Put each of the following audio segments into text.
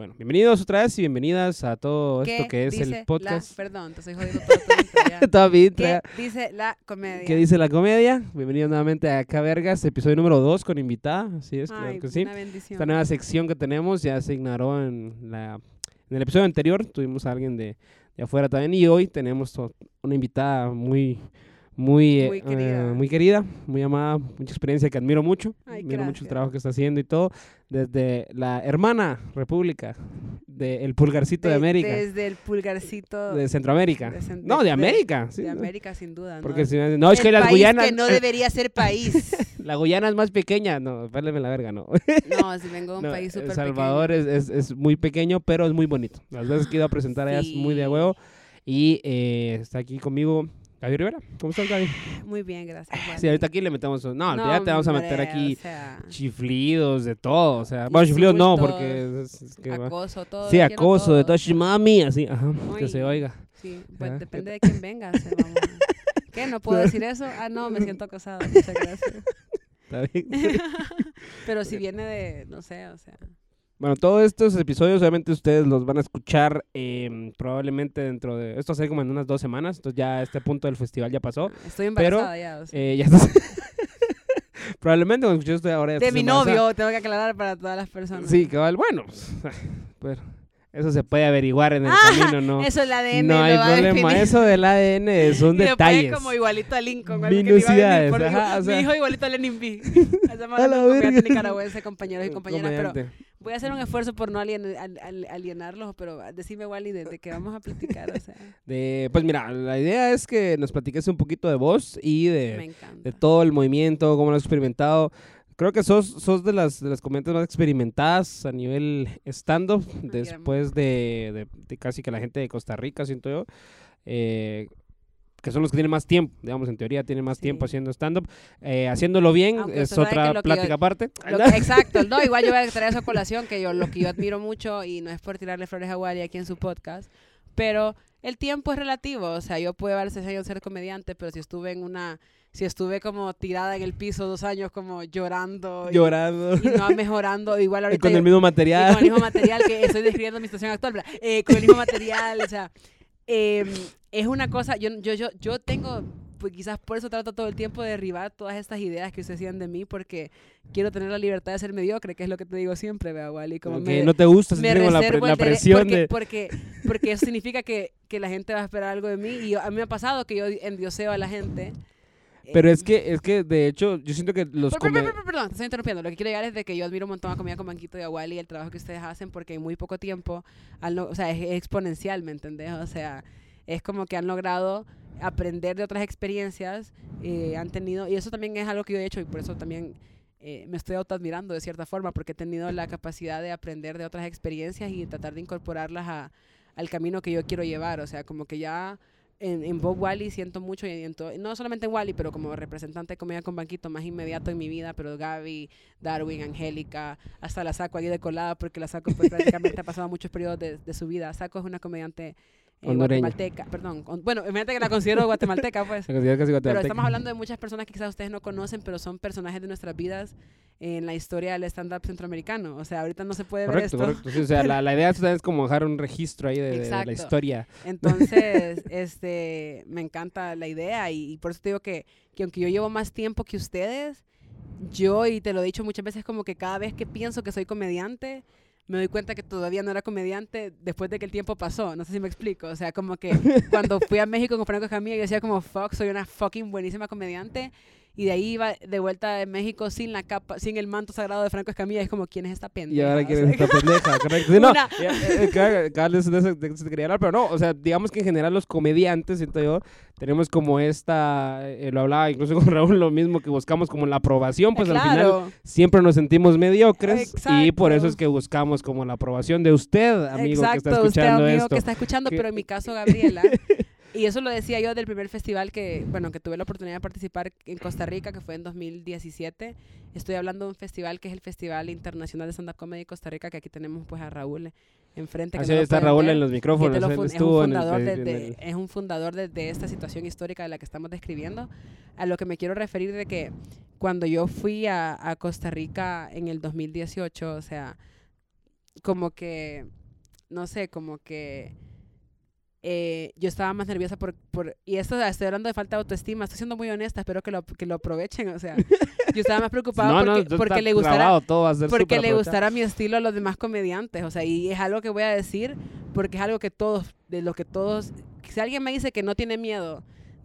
Bueno, bienvenidos otra vez y bienvenidas a todo esto ¿Qué que es dice el podcast. La, perdón, te estoy jodiendo tu. Toda intro, ¿Qué dice la comedia? ¿Qué dice la comedia? Bienvenidos nuevamente a Acá Vergas, episodio número 2 con invitada. Así es, Ay, claro que sí. una bendición. Esta nueva sección que tenemos ya se ignoró en, la, en el episodio anterior. Tuvimos a alguien de, de afuera también y hoy tenemos una invitada muy, muy, eh, Muy querida. eh, muy querida, muy amada, mucha experiencia que admiro mucho. Ay, admiro mucho el gracias. trabajo que está haciendo y todo. Desde la hermana república del Pulgarcito de, De- América. Desde el pulgarcito de Centroamérica. de cen- no, de- de de- América. sí, de ¿no? América, sin duda. ¿no? Porque si me- no, es El que las Guyanas. que no debería ser país. La Guyana es más pequeña. No, péleme la verga, no. no, si vengo de un No, país El súper Salvador es, es, es muy pequeño, pero es muy bonito. Las veces que he ido a presentar allá es muy de huevo. Y eh, está aquí conmigo Gaby Rivera. ¿Cómo estás, Gaby? Muy bien, gracias. Sí, Wally. ahorita aquí le metemos. No, ya te vamos a meter hombre, aquí o sea, chiflidos de todo. O sea, bueno, chiflidos no, porque. Es, es que acoso, todo. sí, acoso de todo. todo mami, así. Ajá, que se oiga. Sí, pues Ah. depende de quién venga. o sea, vamos a- ¿Qué? ¿No puedo decir eso? Ah, no, me siento acosada. Muchas gracias. ¿Está bien? Pero si viene de, no sé, o sea. Bueno, todos estos episodios obviamente ustedes los van a escuchar em, probablemente dentro de... Esto ser como en unas dos semanas, entonces ya este punto del festival ya pasó. Estoy Pero, embarazada ya. o sea. Eh, ya estás- probablemente cuando escuches esto ahora ya de mi novio, tengo que aclarar para todas las personas. Sí, cabal, bueno. pues, pero eso se puede averiguar en el Ah, camino, ¿no? Eso el ADN no hay problema, eso del ADN son Y después detalles. como igualito a Lincoln. algo que le iba a venir Minucidades, por- ajá, o sea. Mi hijo igualito a Lenin B. A la un verga. nicaragüense, compañeros y compañeras, pero Comediante. voy a hacer un esfuerzo por no alien- al- al- alienarlos, pero decime, Wally, de, de qué vamos a platicar, o sea, De, pues mira, la idea es que nos platiques un poquito de vos y de, de todo el movimiento, cómo lo has experimentado. Creo que sos, sos de las de las comediantes más experimentadas a nivel stand-up, después de, de- de casi que la gente de Costa Rica, siento yo. eh, que son los que tienen más tiempo, digamos, en teoría tienen más Sí. tiempo haciendo stand-up. Eh, haciéndolo bien Aunque es otra yo- plática aparte. Que- exacto, no, igual yo voy a traer esa colación que yo lo que yo admiro mucho y no es por tirarle flores a Wally aquí en su podcast, pero el tiempo es relativo, o sea, yo puedo haber seis años ser comediante, pero si estuve en una si estuve como tirada en el piso dos años como llorando y, Llorando. y no mejorando, igual ahorita con yo- el mismo y material. con el mismo material que estoy describiendo mi situación actual. Eh, con el mismo material, o sea, em, es una cosa, yo, yo, yo, yo tengo, pues quizás por eso trato todo el tiempo de derribar todas estas ideas que ustedes decían de mí, porque quiero tener la libertad de ser mediocre, que es lo que te digo siempre, vea, Wally, como que me, no te gusta me la, la presión porque, de... porque, porque eso significa que, que la gente va a esperar algo de mí, y yo- a mí me ha pasado que yo endioseo a la gente. Pero eh, es que, es que de hecho, yo siento que los Per- per- per- come- per- Perdón, te estoy interrumpiendo. Lo que quiero llegar es de que yo admiro un montón a Comida con Banquito y a Wally y el trabajo que ustedes hacen porque en muy poco tiempo, o sea, es exponencial, ¿me entendés? O sea, es como que han logrado aprender de otras experiencias, eh, han tenido, y eso también es algo que yo he hecho y por eso también eh, me estoy autoadmirando de cierta forma porque he tenido la capacidad de aprender de otras experiencias y tratar de incorporarlas a, al camino que yo quiero llevar. O sea, como que ya en, en Bob Wally siento mucho, y no solamente en Wally, pero como representante de Comida con Banquito más inmediato en mi vida, pero Gaby, Darwin, Angélica, hasta la Saco allí de colada, porque la Saco pues, prácticamente ha pasado muchos periodos de su vida. Saco es una comediante eh, Hondureña. guatemalteca, perdón, con- bueno, imagínate que la considero guatemalteca, pues. se considera casi Pero guatemalteca. estamos hablando de muchas personas que quizás ustedes no conocen, pero son personajes de nuestras vidas en la historia del stand-up centroamericano. O sea, ahorita no se puede ver esto. correcto. Sí, o sea, la, la idea es como dejar un registro ahí de, de la historia. Entonces, este, me encanta la idea y, y por eso te digo que, que aunque yo llevo más tiempo que ustedes, yo, y te lo he dicho muchas veces, como que cada vez que pienso que soy comediante, me doy cuenta que todavía no era comediante después de que el tiempo pasó. No sé si me explico. O sea, como que cuando fui a México con Franco Escamilla, yo decía como, fuck, soy una fucking buenísima comediante. Y de ahí iba de vuelta de México sin la capa, sin el manto sagrado de Franco Escamilla. Es como, ¿quién es esta pendeja? Y ahora quieres sea, esta pendeja, correcto. Sí, no, Una- ya, eh, cada- cada vez de eso de eso te quería hablar, pero no, o sea, digamos que en general los comediantes, siento yo, tenemos como esta, eh, lo hablaba incluso con Raúl, lo mismo que buscamos como la aprobación, pues al final siempre nos sentimos mediocres y por eso Exacto. es que buscamos como la aprobación de usted, amigo que está Exacto, usted escuchando amigo esto. que está escuchando, pero en mi caso Gabriela. y eso lo decía yo del primer festival que, bueno, que tuve la oportunidad de participar en Costa Rica, que fue en 2017. Estoy hablando de un festival que es el Festival Internacional de Stand Up Comedy Costa Rica, que aquí tenemos pues a Raúl enfrente. Así no está Raúl ver, en los micrófonos, lo fun- es un fundador de- de- es un fundador de, de esta situación histórica de la que estamos describiendo. A lo que me quiero referir de que cuando yo fui a, a Costa Rica en el 2018, o sea, como que, no sé, como que eh, yo estaba más nerviosa por, por, y esto estoy hablando de falta de autoestima, estoy siendo muy honesta, espero que lo, que lo aprovechen, o sea, yo estaba más preocupada porque, porque le gustara, porque le gustara mi estilo a los demás comediantes, o sea, y es algo que voy a decir porque es algo que todos, de lo que todos, si alguien me dice que no tiene miedo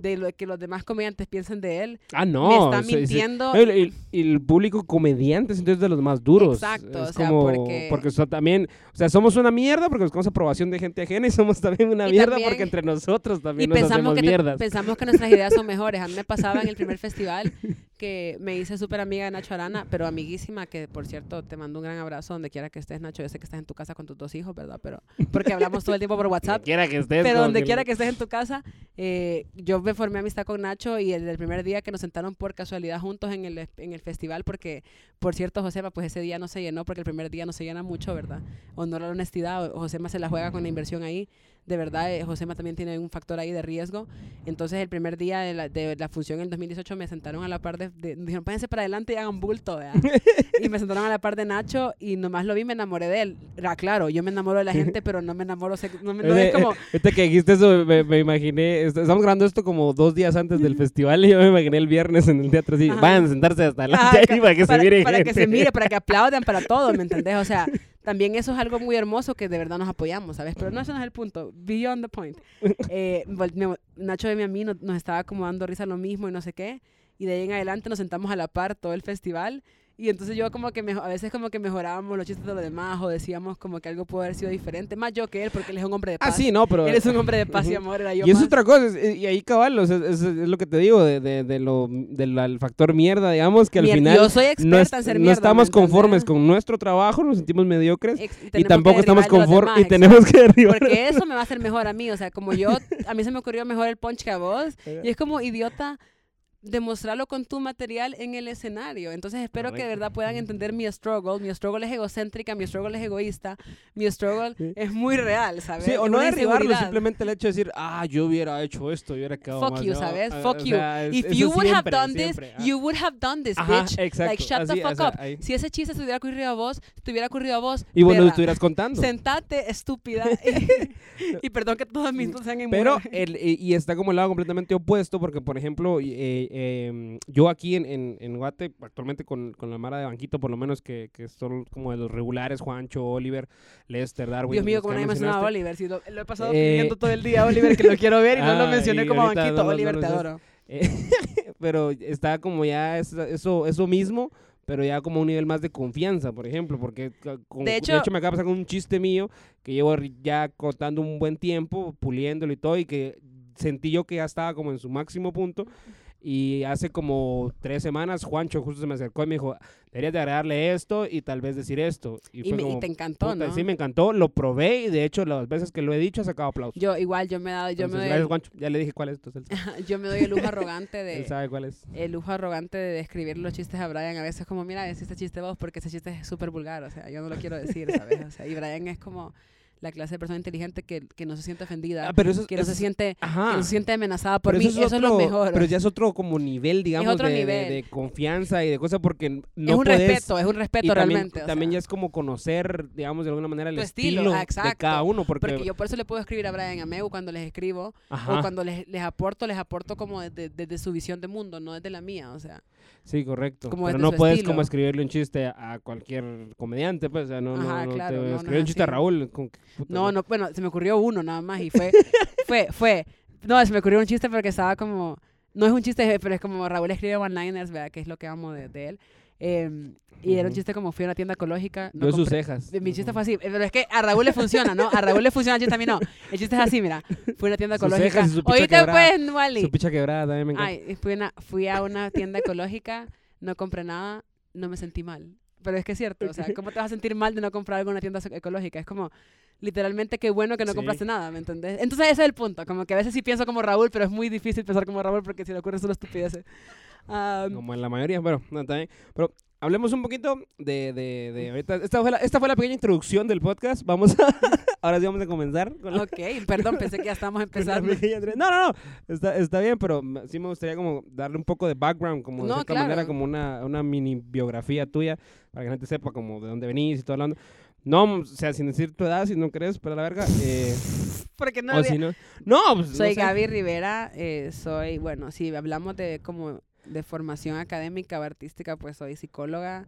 de lo que los demás comediantes piensen de él. Ah, no. Me está mintiendo. El, el, público comediante es de los más duros. Exacto. o sea, porque... Porque también, o sea, somos una mierda porque buscamos aprobación de gente ajena y somos también una mierda porque entre nosotros también nos hacemos mierdas. Pensamos que nuestras ideas son mejores. A mí me pasaba en el primer festival que me hice súper amiga de Nacho Arana, pero amiguísima, que por cierto te mando un gran abrazo donde quiera que estés, Nacho. Yo sé que estás en tu casa con tus dos hijos, ¿verdad? Pero porque hablamos todo el tiempo por WhatsApp. quiera que estés. Pero donde quiera que estés en tu casa, eh, yo me formé amistad con Nacho y el, el, primer día que nos sentaron por casualidad juntos en el, en el festival, porque por cierto, Josema, pues ese día no se llenó porque el primer día no se llena mucho, ¿verdad? Honor a la honestidad, Josema se la juega con la inversión ahí de verdad, eh, Josema también tiene un factor ahí de riesgo. Entonces, el primer día de la, de la función en 2018 me sentaron a la par de, dijeron, pásense para adelante y hagan bulto, y me sentaron a la par de Nacho y nomás lo vi, me enamoré de él. Era claro, yo me enamoro de la gente, pero no me enamoro, no, no es como... Este que dijiste eso, me, imaginé, estamos grabando esto como dos días antes del festival y yo me imaginé el viernes en el teatro así, vayan a sentarse hasta adelante para que se mire Para que se mire, para que aplaudan, para todo, ¿me entendés? O sea, también eso es algo muy hermoso que de verdad nos apoyamos, ¿sabes? Pero no, ese no es el punto. Beyond the point. Eh, Nacho y a mí nos, nos estaba como dando risa lo mismo y no sé qué. Y de ahí en adelante nos sentamos a la par todo el festival y entonces yo como que a veces como que mejorábamos los chistes de los demás o decíamos como que algo puede haber sido diferente. Más yo que él, porque él es un hombre de ah, paz. Ah, sí, no, pero... Él es un hombre de paz y amor, era yo Y es otra cosa, y ahí cabal, es, lo que te digo, de, de, de lo, del factor mierda, digamos, que al final... Yo soy no, en ser mierda, No estamos conformes con nuestro trabajo, nos sentimos mediocres y tampoco estamos conformes y tenemos que derribar. Porque eso me va a hacer mejor a mí, o sea, como yo, a mí se me ocurrió mejor el punch que a vos, y es como idiota demostrarlo con tu material en el escenario. Entonces espero que de verdad puedan entender mi struggle. Mi struggle es egocéntrica, mi struggle es egoísta, mi struggle es muy real, ¿sabes? Sí, o no derribarlo, simplemente el hecho de decir, ah, yo hubiera hecho esto, hubiera quedado Fuck you, ¿sabes? fuck you. If you would have done this, you would have done this, bitch. Exacto, like, shut the fuck up. Si ese chiste se hubiera ocurrido a vos, te hubiera ocurrido a vos. Y bueno, lo estuvieras contando. Sentate, estúpida. y, perdón que todos mis sean en Pero, el, y está como el lado completamente opuesto, porque, por ejemplo, eh, eh, yo aquí en, en, en Guate, actualmente con, con, la Mara de Banquito, por lo menos que, que, son como de los regulares, Juancho, Oliver, Lester, Darwin. Dios mío, como nadie mencionaba a Oliver. Si lo, he pasado eh, pidiendo todo el día a Oliver que lo quiero ver y no lo ah, mencioné como Banquito. Oliver, te adoro. pero está como ya eso, eso mismo pero ya como un nivel más de confianza, por ejemplo, porque de, hecho, de, hecho, me acaba de pasar con un chiste mío que llevo ya contando un buen tiempo, puliéndolo y todo, y que sentí yo que ya estaba como en su máximo punto, y hace como tres semanas Juancho justo se me acercó y me dijo, deberías de agregarle esto y tal vez decir esto. Y, y, te encantó, ¿no? Sí, me encantó, lo probé y de hecho las veces que lo he dicho ha sacado aplausos. Yo igual, yo me he dado, yo me doy gracias, Juancho, ya le dije cuál es. Entonces. yo me doy el lujo arrogante de... Él sabe cuál es. El lujo arrogante de describir los chistes a Brian. A veces como, mira, es este chiste vos porque ese chiste es súper vulgar, o sea, yo no lo quiero decir, ¿sabes? O sea, y Brian es como la clase de persona inteligente que, que no se siente ofendida, ah, pero eso, que, no se siente, que no se siente amenazada por mí. Eso, es, lo mejor. Pero ya es otro como nivel, digamos, de, de, confianza y de cosas porque no Es un respeto, es un respeto realmente. También, ya es como conocer, digamos, de alguna manera el estilo, de cada uno. Porque... yo por eso le puedo escribir a Brian Ameu cuando les escribo o cuando les, les aporto, les aporto como desde, desde su visión de mundo, no desde la mía, o sea. Sí, correcto. pero no puedes como escribirle un chiste a cualquier comediante, pues, o sea, no, no, claro, te escribir un chiste a Raúl. No, no, bueno, se me ocurrió uno nada más y fue, fue, fue, no, se me ocurrió un chiste porque estaba como, no es un chiste, pero es como Raúl escribe one-liners, ¿verdad? Que es lo que amo de, de él. Eh, y era un chiste como fui a una tienda ecológica. No sus cejas. Mi chiste fue así. Pero es que a Raúl le funciona, ¿no? A Raúl le funciona, yo también no. El chiste es así, mira. Fui a una tienda ecológica. Oíste pues, Wally. Su picha quebrada también me encanta. Ay, fui, una, fui a una tienda ecológica, no compré nada, no me sentí mal. Pero es que es cierto, o sea, ¿cómo te vas a sentir mal de no comprar algo en una tienda ecológica? Es como, literalmente, qué bueno que no compraste nada, ¿me entendés? Entonces ese es el punto, como que a veces sí pienso como Raúl, pero es muy difícil pensar como Raúl porque si le ocurre solo estupideces. Um, como en la mayoría, bueno, no, también. Pero hablemos un poquito de, de, de ahorita. Esta fue, la, esta fue la pequeña introducción del podcast. Vamos a, ahora sí vamos a comenzar. ok, perdón, pensé que ya estábamos empezando. No, no, no, está, está bien, pero sí me gustaría como darle un poco de background, como de cierta manera, como una, una mini biografía tuya, para que la gente sepa como de dónde venís y todo hablando. No, o sea, sin decir tu edad, si no crees, pero la verga. Eh, Porque no, o había- si no. No, pues. no Soy sé. Gaby Rivera, eh, soy, bueno, si hablamos de como de formación académica o artística, pues soy psicóloga.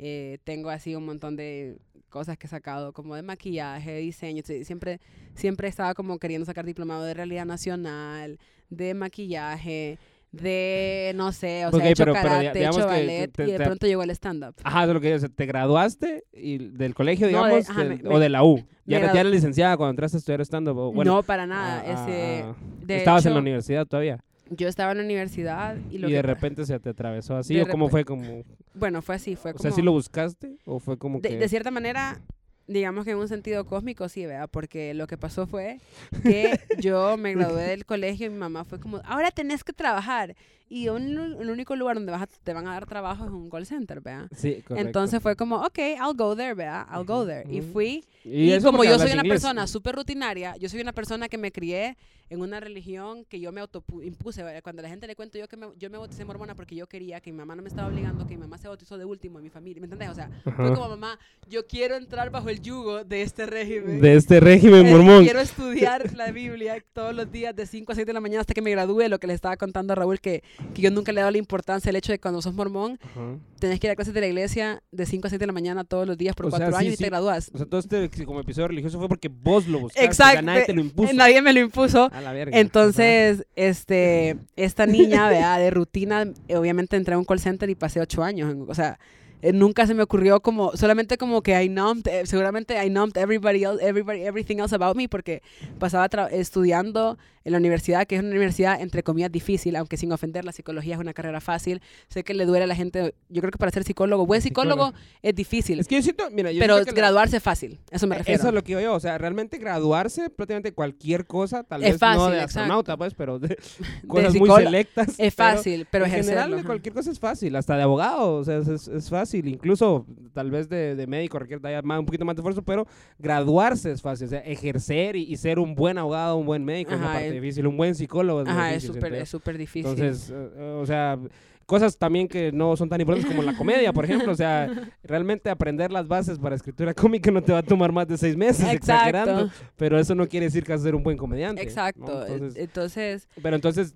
eh, tengo así un montón de cosas que he sacado, como de maquillaje, de diseño. Siempre, siempre estaba como queriendo sacar diplomado de realidad nacional, de maquillaje, de, no sé, o sea, Ok, he hecho pero- karate, he hecho ballet te- y de pronto llegó el stand-up. Ajá, eso es lo que yo, o sea, te graduaste y del colegio, No, de- digamos, ajá, me- o de la U. Ya, gradu- ya eres licenciada cuando entraste a estudiar stand-up. o Bueno, no, para nada. ah, ese, ah, de estabas en la universidad todavía. Yo estaba en la universidad y lo Y que de repente se te atravesó así. de ¿O cómo fue? como Bueno, fue así, fue O como... sea, ¿sí lo buscaste? ¿O fue como de, que.? de cierta manera, digamos que en un sentido cósmico sí, ¿verdad? Porque lo que pasó fue que yo me gradué del colegio y mi mamá fue como, ahora tenés que trabajar. Y un- el único lugar donde vas a- te van a dar trabajo es un call center, ¿verdad? Sí, correcto. Entonces fue como, ok, I'll go there, ¿verdad? I'll go there. Y fui Y, y, como yo soy una inglés. persona súper rutinaria, yo soy una persona que me crié en una religión que yo me autoimpuse. Cuando la gente le cuento yo que me, yo me bauticé mormona porque yo quería que mi mamá no me estaba obligando, que mi mamá se bautizó de último en mi familia. ¿Me entendés? O sea, fue Ajá. como mamá, yo quiero entrar bajo el yugo de este régimen. De este régimen Eh, mormón. Quiero estudiar la Biblia todos los días de 5 a 7 de la mañana hasta que me gradúe. Lo que le estaba contando a Raúl, que, que yo nunca le he dado la importancia al hecho de que cuando sos mormón, Ajá. tenés que ir a clases de la iglesia de 5 a 7 de la mañana todos los días por O sea, cuatro sí, años y sí. te gradúas. O sea, todo este como episodio religioso fue porque vos lo buscaste. Exacto. O sea, nadie te lo impuso. Eh, Nadie me lo impuso. La verga. Entonces, este, esta niña, ¿verdad? De rutina, obviamente entré a un call center y pasé ocho años. en- o sea, eh, nunca se me ocurrió como, solamente como que I numbed, eh, seguramente I numbed everybody else, everybody, everything else about me, porque pasaba estudiando en la universidad, que es una universidad, entre comillas, difícil, aunque sin ofender, la psicología es una carrera fácil. Sé que le duele a la gente, yo creo que para ser psicólogo, buen psicólogo, Psicólogo. es difícil, Es que yo siento, mira, yo pero siento que la- graduarse es fácil, eso me refiero. Eso es lo que digo yo, o sea, realmente graduarse, prácticamente cualquier cosa, tal Es vez no de exacto. astronauta, pues, pero de cosas muy selectas. Es pero fácil, pero en general, de cualquier cosa es fácil, hasta de abogado, o sea, es, es- es fácil, incluso tal vez de, de médico requiere más, un poquito más de esfuerzo, pero graduarse es fácil, o sea, ejercer y, y ser un buen abogado, un buen médico es Ajá, el- difícil, un buen psicólogo es Ajá, es difícil, es súper difícil. Entonces, eh, o sea, cosas también que no son tan importantes como la comedia, por ejemplo. O sea, realmente aprender las bases para escritura cómica no te va a tomar más de seis meses, exagerando. Pero eso no quiere decir que vas a ser un buen comediante. ¿no? Exacto. Entonces, Entonces, pero entonces,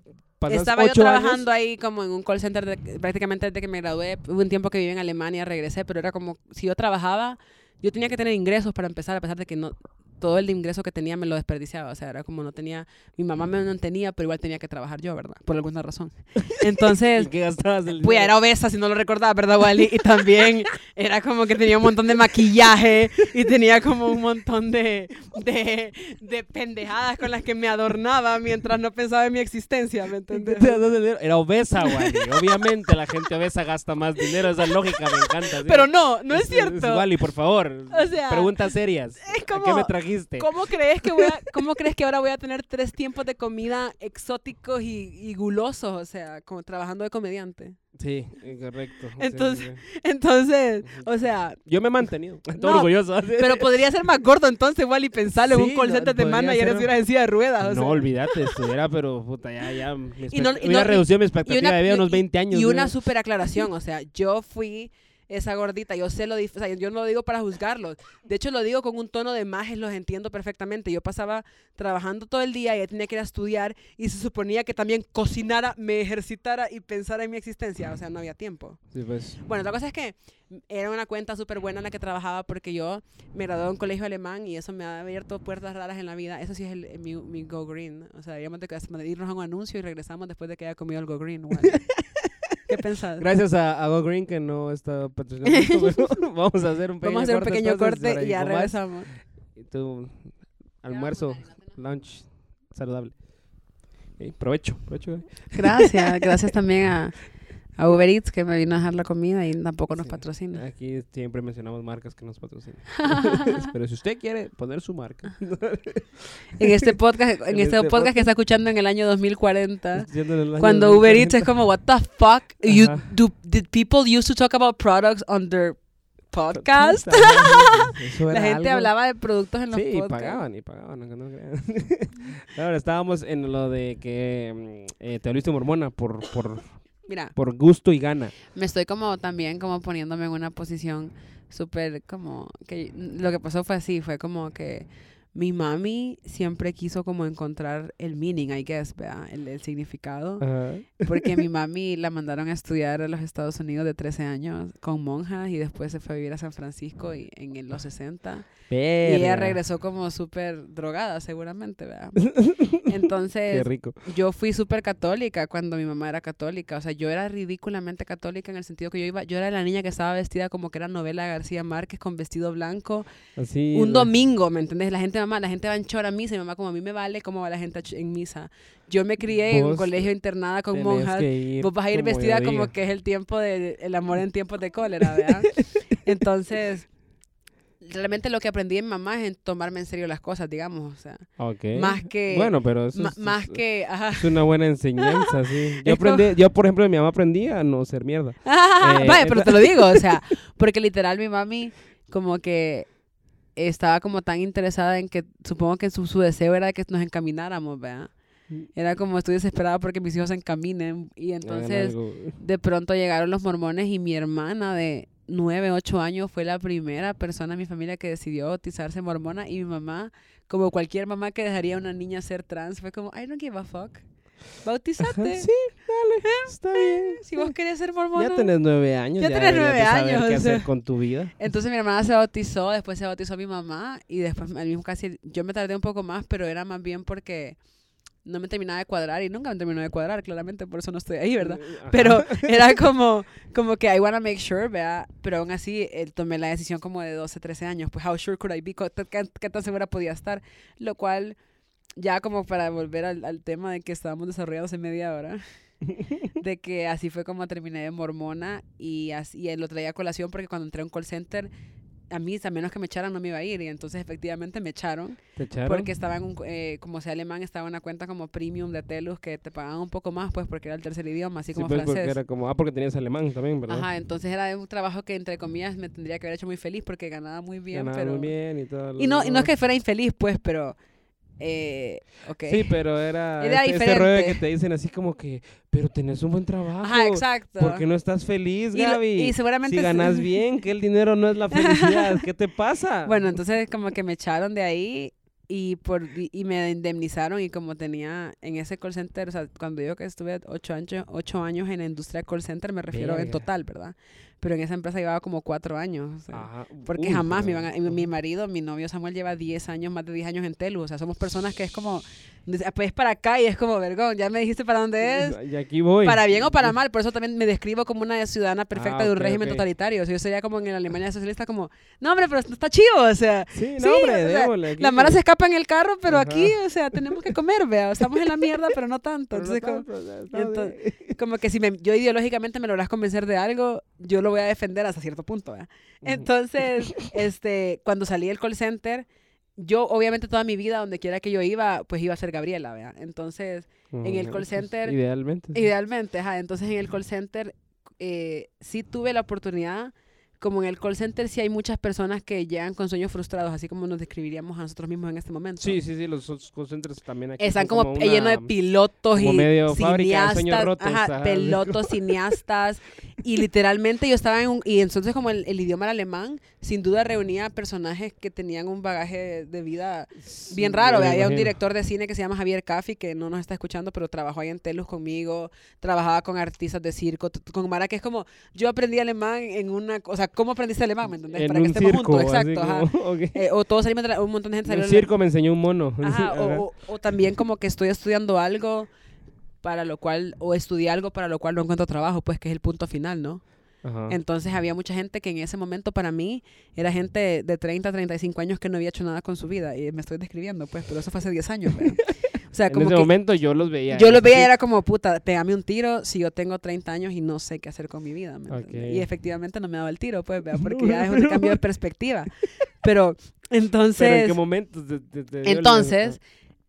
estaba yo trabajando años. ahí como en un call center de- prácticamente desde que me gradué. Hubo un tiempo que viví en Alemania, regresé, pero era como si yo trabajaba, yo tenía que tener ingresos para empezar, a pesar de que no todo el ingreso que tenía me lo desperdiciaba. O sea, era como no tenía, mi mamá me mantenía, pero igual tenía que trabajar yo, ¿verdad? Por alguna razón. Entonces, ¿Y qué gastabas el Pues era obesa, si no lo recordaba, ¿verdad, Wally? Y también era como que tenía un montón de maquillaje y tenía como un montón de, de, de pendejadas con las que me adornaba mientras no pensaba en mi existencia, ¿me dinero? Era obesa, Wally. Obviamente la gente obesa gasta más dinero. Esa lógica me encanta. ¿sí? Pero no, no es cierto. Wally, por favor. O sea, preguntas serias. es ¿A qué como- me trajiste? ¿Cómo crees, que voy a, ¿Cómo crees que ahora voy a tener tres tiempos de comida exóticos y, y gulosos? O sea, como trabajando de comediante. Sí, eh, correcto. Entonces- sí. Entonces, o sea, Yo me he mantenido. Todo No, orgulloso. pero podría ser más gordo entonces, Wally, pensarlo en Sí, un call center de manager ser- estuvieras en silla de ruedas. o No, sea. olvídate, estuviera, pero puta, ya, ya. Y no- y no- y- reducido mi Y expectativa una, de vida a y- unos y- 20 años. y una super aclaración, o sea, yo fui esa gordita, yo sé lo o sea, yo no lo digo para juzgarlos. De hecho, lo digo con un tono de majes, los entiendo perfectamente. Yo pasaba trabajando todo el día y tenía que ir a estudiar y se suponía que también cocinara, me ejercitara y pensara en mi existencia, o sea, no había tiempo. Sí, pues. Bueno, la cosa es que era una cuenta súper buena en la que trabajaba porque yo me gradué de un colegio alemán y eso me ha abierto puertas raras en la vida. Eso sí es el, mi, mi Go Green. O sea, deberíamos de irnos a un anuncio y regresamos después de que haya comido el Go Green. Juan. ¿Qué pensás? Gracias a, a Go Green que no está patrocinando esto, pero vamos a hacer un pequeño Vamos a hacer un corte, pequeño corte y ya regresamos. Y tu almuerzo, lunch saludable. Provecho, provecho. Gracias, gracias también a, a Uber Eats que me vino a dejar la comida y tampoco nos Sí. patrocina. Aquí siempre mencionamos marcas que nos patrocinan. Pero si usted quiere poner su marca, En este podcast, en En este, este podcast que está escuchando en el año 2040. diciéndole el año Cuando Uber Eats es 2040. como, what the fuck? You, Ajá. do, did people used to talk about products on their podcast? La gente algo. hablaba de productos en los Sí, podcasts. pagaban, y pagaban, no crean. Ahora estábamos en lo de que mm, eh, te volviste mormona por, por, Mira, por gusto y gana. me estoy como también como poniéndome en una posición súper como que lo que pasó fue así, fue como que mi mami siempre quiso como encontrar el meaning, I guess, ¿verdad? El, el significado. Porque mi mami la mandaron a estudiar a los Estados Unidos de 13 años con monjas y después se fue a vivir a San Francisco y, en los 60. Y ella regresó como súper drogada, seguramente, ¿verdad? Entonces, rico. yo fui súper católica cuando mi mamá era católica. O sea, yo era ridículamente católica en el sentido que yo iba, yo era la niña que estaba vestida como que era novela García Márquez con vestido blanco. Así. Un domingo, ¿me entiendes? La gente, mamá, la gente va en chora a misa y mamá, como a mí me vale cómo va la gente en misa. Yo me crié en un colegio internada con monjas. Vos vas a ir vestida como que es el tiempo del el amor en tiempos de cólera, ¿verdad? Entonces realmente lo que aprendí en mamá es en tomarme en serio las cosas, digamos, o sea, más que bueno, pero eso más que es una buena enseñanza, sí. Yo aprendí, yo por ejemplo de mi mamá aprendí a no ser mierda. eh, vaya, pero te lo digo, o sea, porque literal mi mami como que estaba como tan interesada en que supongo que su, su deseo era que nos encamináramos, ¿verdad? Era como estoy desesperada porque mis hijos se encaminen y entonces de pronto llegaron los mormones y mi hermana de nueve, ocho años fue la primera persona en mi familia que decidió bautizarse mormona y mi mamá, como cualquier mamá que dejaría a una niña ser trans, fue como, I don't give a fuck. Bautízate. Sí, dale, está bien. Si vos querés ser mormona. Ya tenés nueve años. Ya, tenés nueve años. ¿Qué hacer con tu vida? Entonces mi hermana se bautizó, después se bautizó mi mamá y después al mismo casi, yo me tardé un poco más, pero era más bien porque no me terminaba de cuadrar y nunca me terminó de cuadrar, claramente, por eso no estoy ahí, ¿verdad? Pero era como, como que I wanna make sure, ¿verdad? Pero aún así eh, tomé la decisión como de 12, 13 años, pues how sure could I be, ¿Qué, tan segura podía estar, lo cual, ya como para volver al, al tema de que estábamos desarrollando hace media hora, de que así fue como terminé de mormona y, así, y lo traía a colación porque cuando entré a un call center a mí, a menos que me echaran, no me iba a ir. Y entonces, efectivamente, me echaron. ¿Te echaron? Porque estaba en un, eh, como sea alemán, estaba en una cuenta como premium de Telus que te pagaban un poco más, pues, porque era el tercer idioma, así como pues, francés. Porque era como, ah, porque tenías alemán también, ¿verdad? Ajá, entonces era un trabajo que, entre comillas, me tendría que haber hecho muy feliz porque ganaba muy bien. Ganaba pero... muy bien y todo. Y no, y no es que fuera infeliz, pues, pero eh, okay. Sí, pero era, era este, este que te dicen así como que, pero tenés un buen trabajo. Ajá, exacto. ¿Por qué no estás feliz, Gaby? Y, seguramente... Si ganas bien, que el dinero no es la felicidad, ¿qué te pasa? Bueno, entonces como que me echaron de ahí y por y, me indemnizaron y como tenía en ese call center, o sea, cuando digo que estuve ocho años, ocho años en la industria call center, me refiero en total, ¿verdad? Pero en esa empresa llevaba como cuatro años. porque jamás me iban a, mi, marido, mi novio Samuel lleva 10 años, más de 10 años en Telu. O sea, somos personas que es como, pues para acá y es como, vergón, ya me dijiste para dónde es. Y aquí voy. Para bien o para mal. Por eso también me describo como una ciudadana perfecta ah, de un régimen totalitario. O sea, yo sería como en la Alemania socialista como, no, hombre, pero está chido, o sea. Sí, no, hombre, La mara se escapa en el carro, pero aquí, o sea, tenemos que comer, vea. Estamos en la mierda, pero no tanto. Entonces, como, que si me, yo ideológicamente me logras convencer de algo, yo lo voy a defender hasta cierto punto, ¿verdad? Entonces, este, cuando salí del call center, yo obviamente toda mi vida, donde quiera que yo iba, pues iba a ser Gabriela, ¿verdad? Entonces, en el call pues, center... Idealmente. Idealmente, ajá. Entonces, en el call center eh, sí tuve la oportunidad como en el call center sí hay muchas personas que llegan con sueños frustrados, así como nos describiríamos a nosotros mismos en este momento. Sí, sí, sí, los call centers también aquí Están como, llenos de pilotos y cineastas, ajá, pilotos, cineastas, y literalmente yo estaba en un, y entonces como el, idioma era alemán, sin duda reunía personajes que tenían un bagaje de vida bien raro. Había un director de cine que se llama Javier Caffi, que no nos está escuchando, pero trabajó ahí en Telus conmigo, trabajaba con artistas de circo, con Mara, que es como, yo aprendí alemán en una, o sea, ¿cómo aprendiste alemán? ¿Me entendés? Para que estemos juntos, exacto. Eh, o todos salimos, un montón de gente salió. El circo me enseñó un mono. o, o, también como que estoy estudiando algo para lo cual, o estudié algo para lo cual no encuentro trabajo, pues que es el punto final, ¿no? Entonces había mucha gente que en ese momento para mí era gente de 30, 35 años que no había hecho nada con su vida. Y me estoy describiendo, pues, pero eso fue hace 10 años. O sea, en ese momento yo los veía. Yo los veía y era como, puta, pégame un tiro si yo tengo 30 años y no sé qué hacer con mi vida. Y efectivamente no me daba el tiro, pues, porque ya es un cambio de perspectiva. Pero entonces... en qué momento? entonces,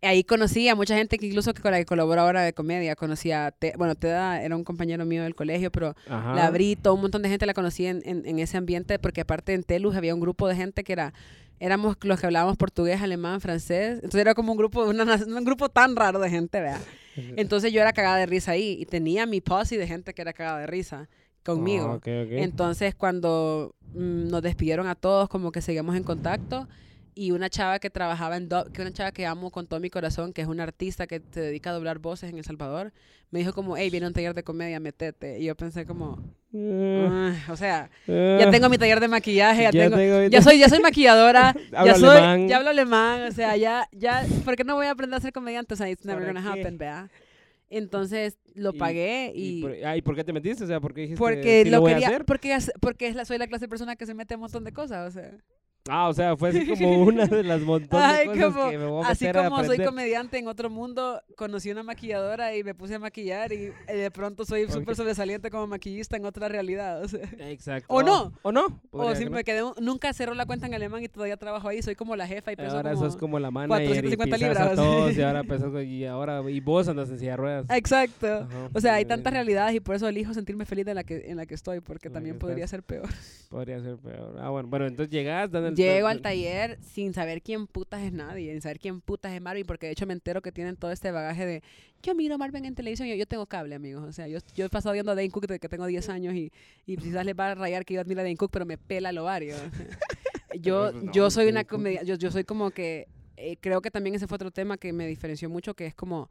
ahí conocí a mucha gente que incluso que con la que colabora ahora de comedia. Conocí a, bueno, Teda era un compañero mío del colegio, pero la Brito, un montón de gente la conocí en, en, ese ambiente porque aparte en Telus había un grupo de gente que era éramos los que hablábamos portugués, alemán, francés. Entonces era como un grupo, un grupo tan raro de gente, ¿vea? Entonces yo era cagada de risa ahí y tenía mi posse de gente que era cagada de risa conmigo. Ah. Entonces, cuando mm, nos despidieron a todos, como que seguimos en contacto. Y una chava que trabajaba en que una chava que amo con todo mi corazón, que es una artista que se dedica a doblar voces en El Salvador, me dijo como, hey, viene un taller de comedia, metete. Y yo pensé como, Eh, "Ah", o sea, ya tengo mi taller de maquillaje, ya, ya tengo, tengo- ya soy, ya soy maquilladora, ya soy, alemán. ya hablo alemán, o sea, ya, ya, ¿por qué no voy a aprender a ser comediante? O sea, it's never ¿Para gonna happen, ¿vea? Entonces lo Y- pagué ¿Y, y... por, ah, ¿y por qué te metiste? O sea, ¿por qué dijiste porque sí lo, lo voy a quería, hacer? porque, es- porque es la, soy la clase de persona que se mete a un montón de cosas, o sea. Ah, o sea, fue así como una de las montones Ay, de cosas como- que me voy a Así a como soy comediante en otro mundo, conocí una maquilladora y me puse a maquillar y, de pronto soy Ok. súper sobresaliente como maquillista en otra realidad. O, sea. Exacto. ¿O no? ¿O no? o si no. me quedé, nunca cerró la cuenta en alemán y todavía trabajo ahí, soy como la jefa y peso Ahora como... sos como la y 450 pisas libras. a todos y ahora pesas y ahora y vos andas en silla de ruedas. Exacto. Ajá, O sea, hay tantas realidades y por eso elijo sentirme feliz de la que, en la que estoy, porque En también podría estás. ser peor. Podría ser peor. Ah, bueno, bueno, entonces llegas, dan Llego al taller sin saber quién putas es nadie, sin saber quién putas es Marvin, porque de hecho me entero que tienen todo este bagaje de yo miro a Marvin en televisión, yo, yo tengo cable, amigos. O sea, yo, yo he pasado viendo a Dane Cook desde que tengo 10 años y, y quizás les va a rayar que yo admiro a Dane Cook, pero me pela el ovario. o sea. yo, no, yo soy una comedia, yo, yo soy como que, eh, creo que también ese fue otro tema que me diferenció mucho, que es como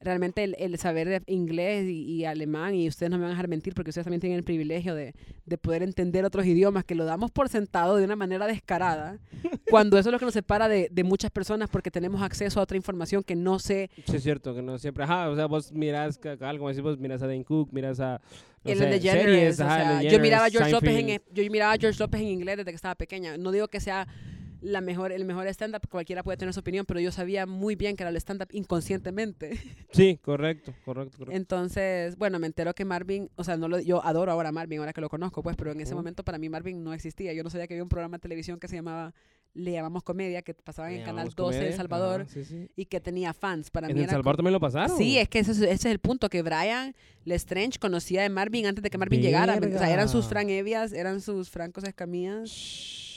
realmente el, el saber inglés y, y alemán, y ustedes no me van a dejar mentir porque ustedes también tienen el privilegio de, de poder entender otros idiomas, que lo damos por sentado de una manera descarada, cuando eso es lo que nos separa de, de muchas personas porque tenemos acceso a otra información que no sé, Sí, es cierto que no siempre. Ajá, o sea, vos mirás algo así, vos miras a Dane Cook, miras a. No el sé, de o sea, yo miraba a George López en, yo miraba a George López en inglés desde que estaba pequeña. No digo que sea la mejor, el mejor stand-up, cualquiera puede tener su opinión, pero yo sabía muy bien que era el stand-up inconscientemente. Sí, correcto, correcto, correcto. Entonces, bueno, me entero que Marvin, o sea, no lo, yo adoro ahora a Marvin, ahora que lo conozco, pues, pero en ese momento para mí Marvin no existía. Yo no sabía que había un programa de televisión que se llamaba Le llamamos comedia, que pasaba en el canal llamamos 12 de El comedia, Salvador ajá, sí, sí. y que tenía fans. Para ¿En mí El Salvador también lo pasaron? Sí, es que ese, es- ese es el punto, que Brian Lestrange conocía de Marvin antes de que Marvin llegara. O sea, eran sus. Fran Evias, eran sus Francos Escamillas.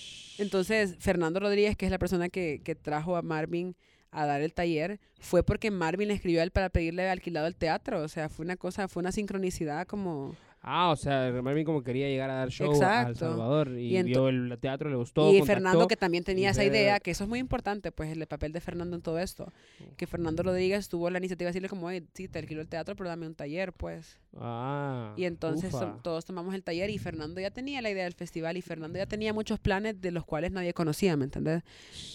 Entonces, Fernando Rodríguez, que es la persona que, que trajo a Marvin a dar el taller, fue porque Marvin le escribió a él para pedirle alquilado el teatro. O sea, fue una cosa, fue una sincronicidad como... Ah, o sea, Marvin como quería llegar a dar show a El Exacto. Salvador y, Y vio el teatro, le gustó, y contactó. Fernando que también tenía esa idea, que eso es muy importante, pues el papel de Fernando en todo esto. Que Fernando Rodríguez tuvo la iniciativa de decirle como, oye, sí, te alquilo el teatro, pero dame un taller, pues. Ah, Y entonces ufa. to- todos tomamos el taller y Fernando ya tenía la idea del festival y Fernando ya tenía muchos planes de los cuales nadie conocía, ¿me entendés?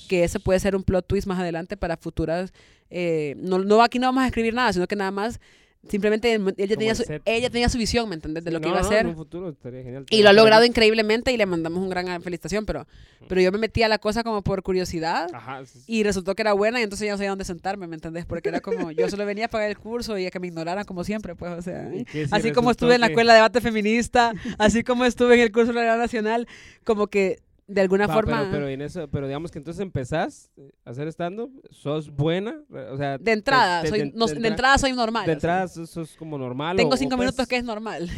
Que ese puede ser un plot twist más adelante para futuras... eh, no, no, aquí no vamos a escribir nada, sino que nada más... Simplemente él ya tenía su, ella tenía su visión, ¿me entendés? De Sí, lo que iba a no, hacer. En un futuro estaría genial. Y lo ha logrado increíblemente y le mandamos un gran felicitación, pero, pero yo me metí a la cosa como por curiosidad Ajá, sí, sí. y resultó que era buena y entonces ya no sabía dónde sentarme, ¿me entendés? Porque era como, yo solo venía a pagar el curso y a que me ignoraran como siempre, pues, o sea. ¿Y qué si Así como estuve en la escuela de debate feminista, así como estuve en el curso de la Nacional, como que de alguna Va, forma... Pero, pero, en eso, pero digamos que entonces empezás eh, a hacer stand-up, sos buena, o sea... de entrada, te- soy, no- de de, entra- entrada soy normal. De entrada sos, sos como normal. Tengo o- cinco o, pues, minutos que es normal.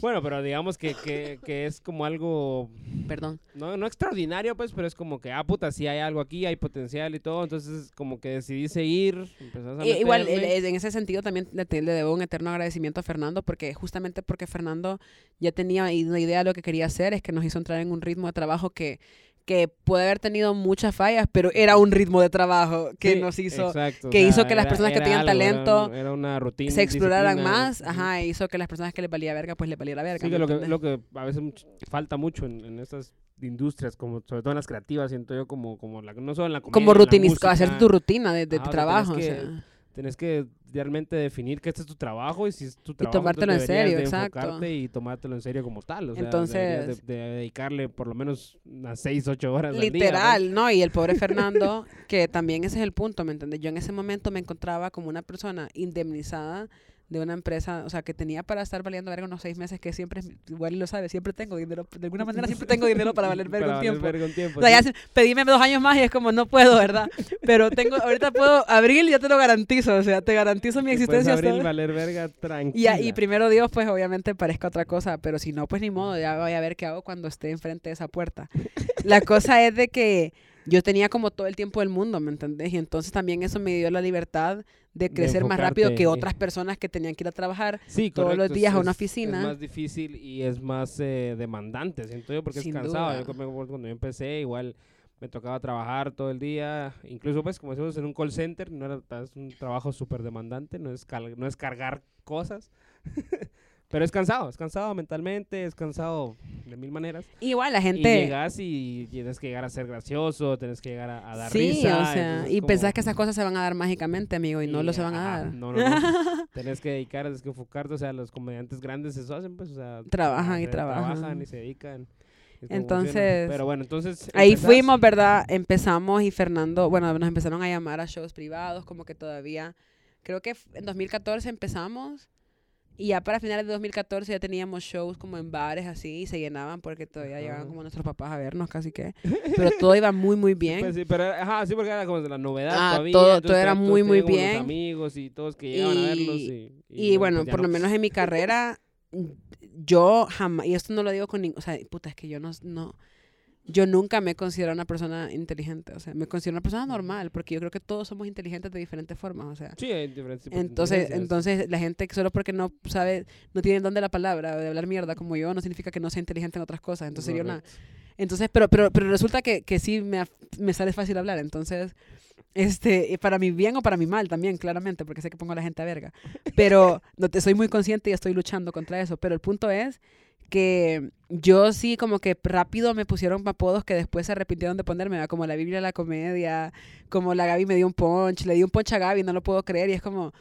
Bueno, pero digamos que, que, que es como algo, Perdón. no, no extraordinario, pues, pero es como que, ah, puta, sí hay algo aquí, hay potencial y todo, entonces como que decidí seguir, a I- Igual, en ese sentido también le, le debo un eterno agradecimiento a Fernando, porque justamente porque Fernando ya tenía una idea de lo que quería hacer, es que nos hizo entrar en un ritmo de trabajo que, que puede haber tenido muchas fallas, pero era un ritmo de trabajo que Sí, nos hizo, exacto, o que sea, hizo que las personas que tenían algo, talento Era, una rutina. se exploraran más, ajá, e hizo que las personas que les valía verga, pues les valiera verga. Sí, ¿me que lo, que lo que a veces falta mucho en, en estas industrias, como sobre todo en las creativas, siento yo, como, como la, no solo en la comedia, Como rutinizar, hacer tu rutina de, sea, trabajo. o sea. Tenés que realmente definir que este es tu trabajo y si es tu trabajo, tomártelo en serio, de exacto. y tomártelo en serio como tal. O sea, Entonces- de, de dedicarle por lo menos unas 6, 8 horas al día, Literal, ¿no? Y el pobre Fernando, que también ese es el punto, ¿me entiendes? Yo en ese momento me encontraba como una persona indemnizada de una empresa, o sea, que tenía para estar valiendo verga unos seis meses, que siempre, igual lo sabe, siempre tengo dinero, de alguna manera siempre tengo dinero para valer verga un tiempo. tiempo, O sea, ya sí. se- pedime dos años más y es como, no puedo, ¿verdad? Pero tengo, ahorita puedo, abril ya te lo garantizo, o sea, te garantizo mi Y existencia hasta... valer verga Y, tranquila. a- y primero Dios, pues obviamente parezca otra cosa, pero si no, pues ni modo, ya voy a ver qué hago cuando esté enfrente de esa puerta. La cosa es de que yo tenía como todo el tiempo del mundo, ¿me entendés? Y entonces también eso me dio la libertad de crecer más rápido que otras personas que tenían que ir a trabajar Sí, todos los correcto, días es- a una oficina. Es más difícil y es más eh, demandante, siento yo, porque Sin es cansado. Yo cuando yo empecé, igual me tocaba trabajar todo el día, incluso pues como decimos en un call center, no era, es un trabajo súper demandante, no es, cal- no es cargar cosas, pero es cansado, es cansado mentalmente, es cansado de mil maneras. Igual la Y gente... llegas y tienes que llegar a ser gracioso, tienes que llegar a, a dar Sí, risa. o sea, y como- pensás que esas cosas se van a dar mágicamente, amigo, y no lo se van a dar. No, no, no. tenés que dedicar, tienes que enfocarte, o sea, los comediantes grandes eso hacen, pues, o sea, Trabajan y se- trabajan. y se dedican. Entonces, pero bueno, entonces Ahí empezás- fuimos, ¿verdad? Empezamos y Fernando, bueno, nos empezaron a llamar a shows privados, como que todavía, creo que en 2014 empezamos y ya para finales de 2014 ya teníamos shows como en bares así y se llenaban porque todavía llegaban como nuestros papás a vernos casi que. Pero todo iba muy, muy bien. Pues sí, pero ajá, sí, porque era como de la novedad Ah, todavía. todo- todo era muy, muy bien. amigos y todos que llegaban a verlos. Y- Y, bueno, pues, por no. lo menos en mi carrera, yo jamás, y esto no lo digo con ningún, o sea, puta, es que yo no, no, yo nunca me considero una persona inteligente, o sea, me considero una persona normal, porque yo creo que todos somos inteligentes de diferentes formas, o sea. Sí, hay diferentes Entonces, entonces la gente solo porque no sabe, no tiene el don de la palabra, de hablar mierda como yo, no significa que no sea inteligente en otras cosas. Entonces sería una, entonces, pero, pero, pero resulta que, que sí me, me sale fácil hablar. Entonces, este, para mi bien o para mi mal también, claramente, porque sé que pongo a la gente a verga. Pero no te soy muy consciente y estoy luchando contra eso. Pero el punto es que yo sí como que rápido me pusieron apodos que después se arrepintieron de ponerme, ¿verdad? como la Biblia de la comedia, como la Gaby me dio un punch, le di un punch a Gaby, no lo puedo creer, y es como,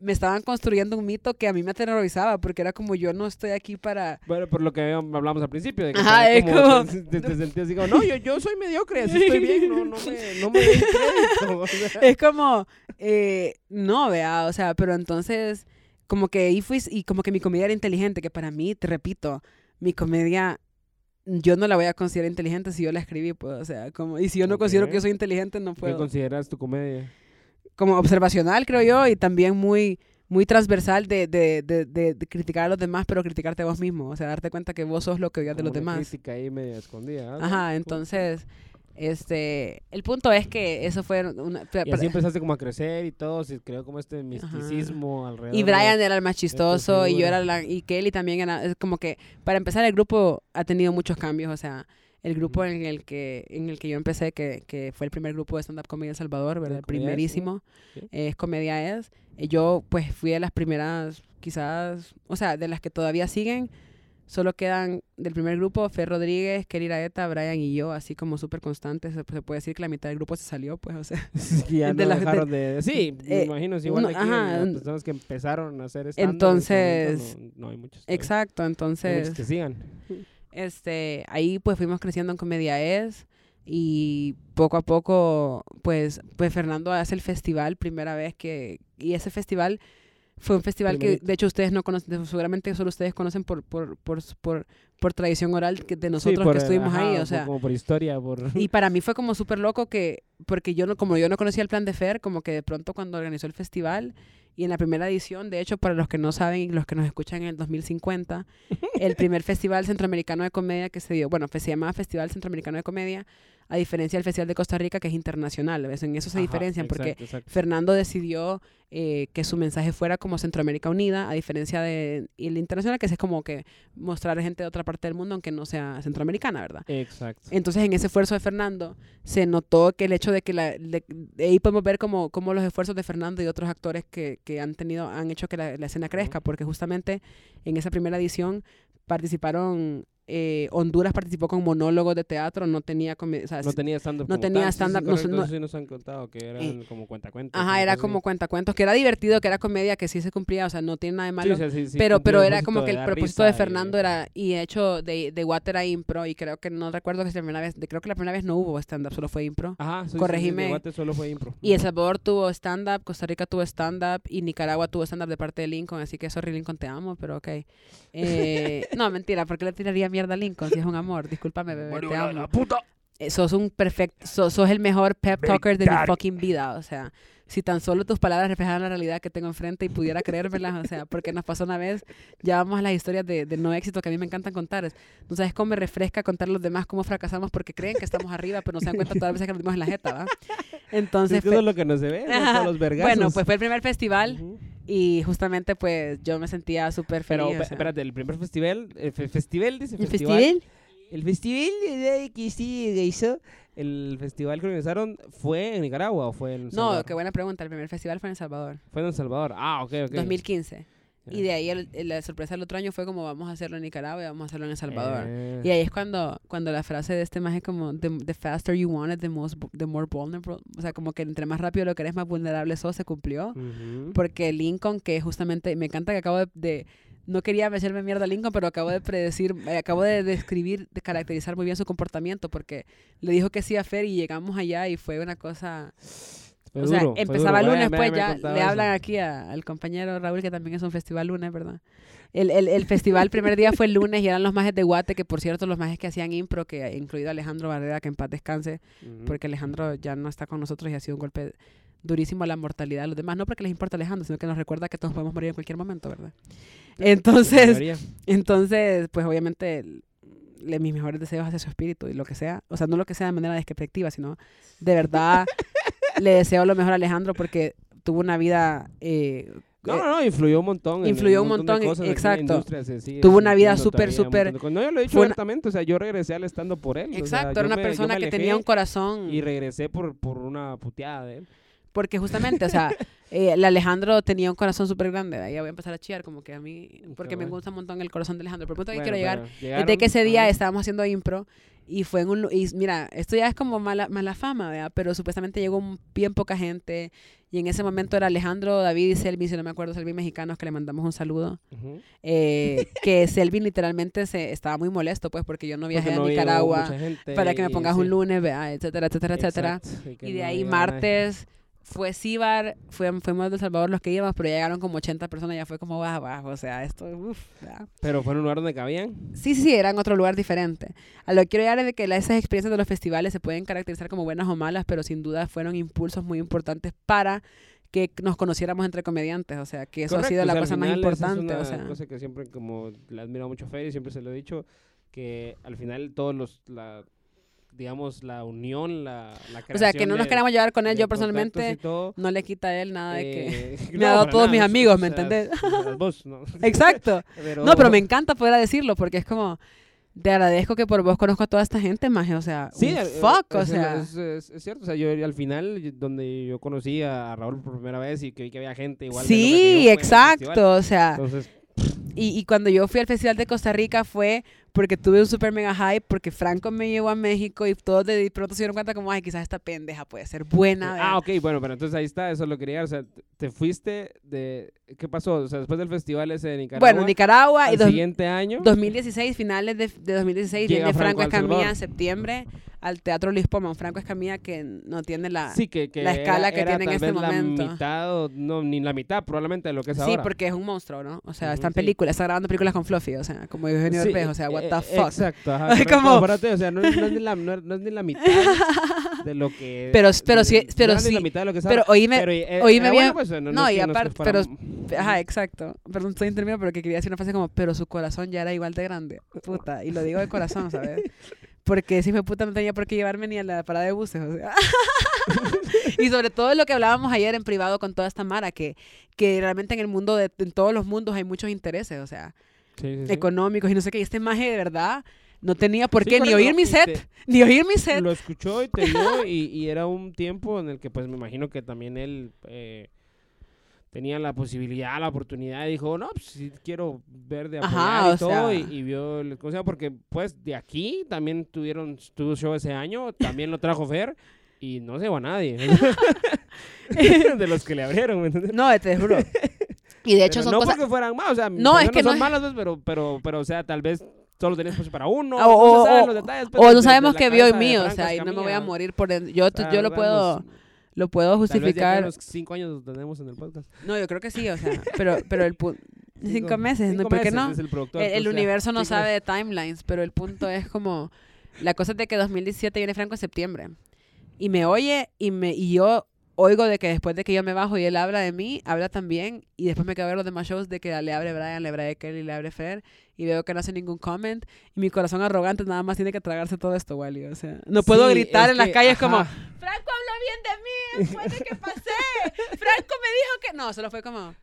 me estaban construyendo un mito que a mí me aterrorizaba, porque era como yo no estoy aquí para... Bueno, por lo que hablamos al principio, de que Ajá, es como- te, te- te sentías así como, no, yo, yo soy mediocre, así estoy bien, no, no me, no me crédito. o sea. es como, eh, no, vea, o sea, pero entonces, como que ahí fui, y como que mi comedia era inteligente, que para mí, te repito, mi comedia, yo no la voy a considerar inteligente si yo la escribí, pues, o sea, como, y si yo no considero que yo soy inteligente, no ¿Qué puedo. consideras tu comedia? Como observacional, creo yo, y también muy muy transversal de, de, de, de, de criticar a los demás, pero criticarte a vos mismo. O sea, darte cuenta que vos sos lo que odias de los una demás. crítica ahí media escondida. Ajá, entonces, este, el punto es que eso fue una... Y así empezaste como a crecer y todo, se creó como este misticismo alrededor. Y de- Brian era el más chistoso y yo era la... Y Kelly también era... Es como que, para empezar, el grupo ha tenido muchos cambios, o sea... El grupo en el que en el que yo empecé, que, que fue el primer grupo de stand-up comedy en El Salvador, ¿verdad? El Comedia primerísimo, Sí. es Comedia Es. Eh, Yo, pues, fui de las primeras, quizás, o sea, de las que todavía siguen. Solo quedan del primer grupo Fer Rodríguez, Kelly Raeta, Brian y yo, así como súper constantes. Se, se puede decir que la mitad del grupo se salió, pues, o sea. Sí, ya de no la- dejaron de... Sí, me eh, imagino, es igual aquí, ajá, las personas que empezaron a hacer stand Entonces, no, no hay muchos. Exacto, Hay entonces... muchos que sigan. este, ahí pues fuimos creciendo en Comedia Es y poco a poco pues, pues Fernando hace el festival, primera vez que, y ese festival fue un festival que de hecho ustedes no conocen, seguramente solo ustedes conocen por, por, por, por, por tradición oral que de nosotros Sí, por que estuvimos ajá, ahí, o sea, Como por historia, por... y para mí fue como súper loco que, porque yo no, como yo no conocía el plan de Fer, como que de pronto cuando organizó el festival y en la primera edición, de hecho, para los que no saben y los que nos escuchan en el 2050, el primer festival centroamericano de comedia que se dio, bueno, se llamaba Festival Centroamericano de Comedia, a diferencia del Festival de Costa Rica, que es internacional. ¿ves? En eso se Ajá, diferencian, porque exacto, exacto. Fernando decidió eh, que su mensaje fuera como Centroamérica Unida, a diferencia de el internacional, que es como que mostrar a gente de otra parte del mundo, aunque no sea centroamericana, ¿verdad? Exacto. Entonces, en ese esfuerzo de Fernando, se notó que el hecho de que la, de, de ahí podemos ver como, como los esfuerzos de Fernando y otros actores que, que han tenido, han hecho que la, la escena crezca, porque justamente en esa primera edición participaron, eh, Honduras participó con monólogos de teatro, no tenía, o sea, No tenía stand-up no tenía tal, sí, sí, stand-up, no- no- sí nos han contado, que eran como cuentacuentos. Ajá, era como cuentacuentos, que era divertido, que era comedia, que sí se cumplía, o sea, no tiene nada de malo. sí, pero pero era como que el propósito de risa y- Fernando era y de hecho de, de Water era impro y creo que no recuerdo que la primera vez creo que la primera vez no hubo stand up solo fue impro Ajá, corregime. de Guate solo fue impro. y El Salvador tuvo stand up Costa Rica tuvo stand up y Nicaragua tuvo stand up de parte de Lincoln así que sorry Lincoln te amo pero ok Eh, no mentira porque le tiraría mierda Lincoln si es un amor discúlpame bebé te amo puta! eh, sos un perfecto, sos, sos el mejor pep talker de mi fucking vida, o sea, si tan solo tus palabras reflejaran la realidad que tengo enfrente y pudiera creérmelas, o sea, porque nos pasó una vez, ya vamos a las historias de, de no éxito que a mí me encantan contar. No sabes cómo me refresca contar a los demás cómo fracasamos porque creen que estamos arriba, pero no se dan cuenta todas las veces que nos dimos en la jeta, ¿va? Entonces, eso es lo que no se ve, ¿no? los vergazos. Bueno, pues fue el primer festival. Y justamente, pues, yo me sentía súper feliz. Pero, espérate, el primer festival, el festival, dice ¿El festival? El festival que sí hizo, el festival que organizaron, ¿fue en Nicaragua o fue en No, qué buena pregunta. El primer festival fue en El Salvador. Fue en El Salvador. Ah, ok, ok. 2015. Y de ahí la sorpresa del otro año fue como vamos a hacerlo en Nicaragua y vamos a hacerlo en El Salvador. Eh. Y ahí es cuando, cuando la frase de este más es como the, faster you want it, the, most, the more vulnerable. O sea, como que entre más rápido lo querés, más vulnerable sos, se cumplió. Porque Lincoln, que justamente, me encanta que acabo de no quería hacerme mierda a Lincoln, pero acabo de predecir, eh, acabo de describir, de caracterizar muy bien su comportamiento, porque le dijo que sí a Fer y llegamos allá y fue una cosa... o sea, empezaba el lunes, pues ya le hablan aquí al compañero Raúl, que también es un festival lunes, ¿verdad? El, el, el festival el primer día fue el lunes y eran los majes de Guate, que por cierto, los majes que hacían impro, que incluido Alejandro Barrera, que en paz descanse, porque Alejandro ya no está con nosotros y ha sido un golpe durísimo a la mortalidad de los demás, no porque les importa Alejandro, sino que nos recuerda que todos podemos morir en cualquier momento, ¿verdad? Entonces, entonces pues obviamente le, mis mejores deseos hacia su espíritu y lo que sea, o sea, no lo que sea de manera despectiva, sino de verdad le deseo lo mejor a Alejandro porque tuvo una vida... Eh, no, no, no, influyó un montón. Influyó un montón, exacto. Tuvo una vida súper, súper... No, yo lo he dicho abiertamente, o sea, yo regresé al estando por él. Exacto, era una persona que tenía un corazón... Y regresé por, por una puteada de él. Porque justamente, o sea, eh, el Alejandro tenía un corazón súper grande. Ahí voy a empezar a chillar, como que a mí, porque me gusta un montón el corazón de Alejandro. Pero el punto que quiero llegar es de que ese día estábamos haciendo impro y fue en un. Y mira, esto ya es como mala, mala fama, ¿verdad? Pero supuestamente llegó bien poca gente. Y en ese momento era Alejandro, David y Selvin, si no me acuerdo, Selvin mexicanos, que le mandamos un saludo. eh, que Selvin literalmente se, estaba muy molesto, pues, porque yo no viajé a Nicaragua para que me pongas un lunes, ¿verdad? etcétera, etcétera, etcétera. Y de ahí martes fue Cibar, fue, fuimos de Salvador los que íbamos, pero llegaron como 80 personas, ya fue como baja, abajo, o sea, esto, uff. ¿Pero fue en un lugar donde cabían? Sí, sí, sí, era en otro lugar diferente. A lo que quiero llegar es de que esas experiencias de los festivales se pueden caracterizar como buenas o malas, pero sin duda fueron impulsos muy importantes para que nos conociéramos entre comediantes, o sea, que eso ha sido la cosa más importante. Es una cosa que siempre, como le admiro mucho a Fer y siempre se lo he dicho, que al final todos los... La, digamos, la unión, la, la creación O sea, que no nos queramos llevar con él. Yo personalmente no le quita a él nada de que eh, me ha dado todos mis amigos, ¿me entendés? vos, no. Exacto. No, pero me encanta poder decirlo porque es como, te agradezco que por vos conozco a toda esta gente, más, o sea, sí, eh, fuck, o sea. Es, cierto, o sea, yo al final, donde yo conocí a Raúl por primera vez y que vi que había gente igual. Sí, exacto, o sea. y, y cuando yo fui al Festival de Costa Rica fue porque tuve un super mega hype, porque Franco me llevó a México y todos de pronto se dieron cuenta como, ay, quizás esta pendeja puede ser buena. Ah, ok, bueno, pero entonces ahí está, eso lo quería, o sea, te fuiste de, ¿qué pasó? O sea, después del festival ese de Nicaragua. Bueno, Nicaragua. El siguiente año. 2016, finales de, de 2016, viene Franco Escamilla en septiembre al Teatro Luis Poma, un Franco Escamilla que no tiene la, la escala que tiene en este momento. la mitad, no, ni la mitad probablemente de lo que es ahora. Sí, porque es un monstruo, ¿no? O sea, está en películas, está grabando películas con Fluffy, o sea, como Eugenio sí, o sea, what the eh, fuck. Exacto, ajá. como... o sea, no, es ni la, no, es ni la mitad de lo que... Pero, pero sí, pero sí. la mitad de lo que es Pero oíme, pero, eh, oíme eh, bien. Bueno, pues, no, y aparte, pero... Ajá, exacto. Perdón, estoy interviniendo, pero que quería decir una frase como, pero su corazón ya era igual de grande. Puta, y lo digo de corazón, ¿sabes? Porque si me puta no tenía por qué llevarme ni a la parada de buses, o sea. y sobre todo lo que hablábamos ayer en privado con toda esta Mara, que, que realmente en el mundo, de, en todos los mundos hay muchos intereses, o sea, económicos y no sé qué. Y este maje de verdad no tenía por qué ni oír mi set, ni oír mi set. Lo escuchó y te vio y, y, era un tiempo en el que pues me imagino que también él... Eh, tenía la posibilidad, la oportunidad, y dijo, no, pues sí quiero ver de apoyar y todo, y, vio el consejo, porque pues de aquí también tuvieron, tuvo show ese año, también lo trajo Fer, y no se va nadie. de los que le abrieron, ¿me entiendes? No, te juro. Y de hecho son no cosas... porque fueran malos, o sea, no, es que no son malas, pues, pero, pero, pero, o sea, tal vez solo tenías espacio para uno, o, no o, detalles, pues, o no sabemos qué vio en mí, o sea, y no me voy a morir por... Yo, yo lo puedo lo puedo justificar. Tal vez cinco años tenemos en el podcast. No, yo creo que sí, o sea, pero, pero el punto... Cinco, meses, ¿no? ¿Por qué no? El, el, universo no sabe de timelines, pero el punto es como La cosa es de que 2017 viene Franco en septiembre. Y me oye y, me, y yo oigo de que después de que yo me bajo y él habla de mí, habla también. Y después me quedo a ver los demás shows de que le abre Brian, le abre Kelly, le abre Fer. Y veo que no hace ningún comment. Y mi corazón arrogante nada más tiene que tragarse todo esto, Wally. O sea, no puedo Sí, gritar en las que, calles ajá. como, Franco habló bien de mí después de que pasé. Franco me dijo que... No, solo fue como,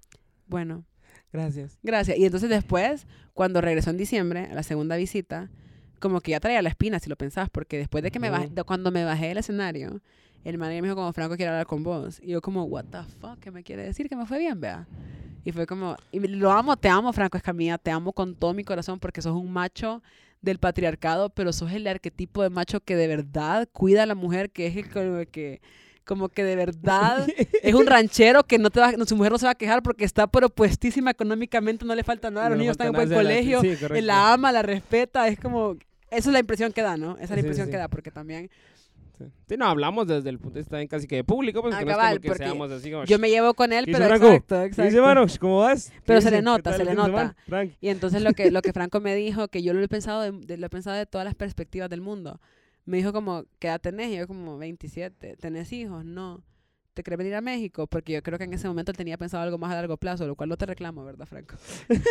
bueno, Gracias. Gracias. Y entonces después, cuando regresó en diciembre, a la segunda visita, como que ya traía la espina, si lo pensás, porque después de que me bajé, cuando me bajé del escenario, el manager me dijo como, Franco quiere hablar con vos. Y yo como, what the fuck, ¿qué me quiere decir? Que me fue bien, vea. Y fue como, y lo amo, te amo, Franco Escamilla, te amo con todo mi corazón porque sos un macho del patriarcado, pero sos el arquetipo de macho que de verdad cuida a la mujer, que es el como que, como que de verdad es un ranchero que no te va, no, su mujer no se va a quejar porque está pero puestísima económicamente, no le falta nada, los No niños falta están en buen se la- colegio, sí, la ama, la respeta, es como, esa es la impresión que da, ¿no? Esa es la Sí, impresión sí. que da, porque también Sí. Sí, no, hablamos desde el punto de vista casi que de público, pues Ah, que no es como que seamos así como... yo me llevo con él, ¿Qué pero Franco? exacto, ¿Qué exacto. dice, mano? ¿Cómo vas? ¿Qué Pero se dice? le nota, ¿Qué tal se le nota. Frank. Y entonces lo que, lo que Franco me dijo, que yo lo he pensado de, de- lo he pensado de todas las perspectivas del mundo. Me dijo como, ¿qué edad tenés? Y yo como 27. ¿Tenés hijos? No. ¿Te querés venir a México? Porque yo creo que en ese momento él tenía pensado algo más a largo plazo, lo cual no te reclamo, ¿verdad, Franco?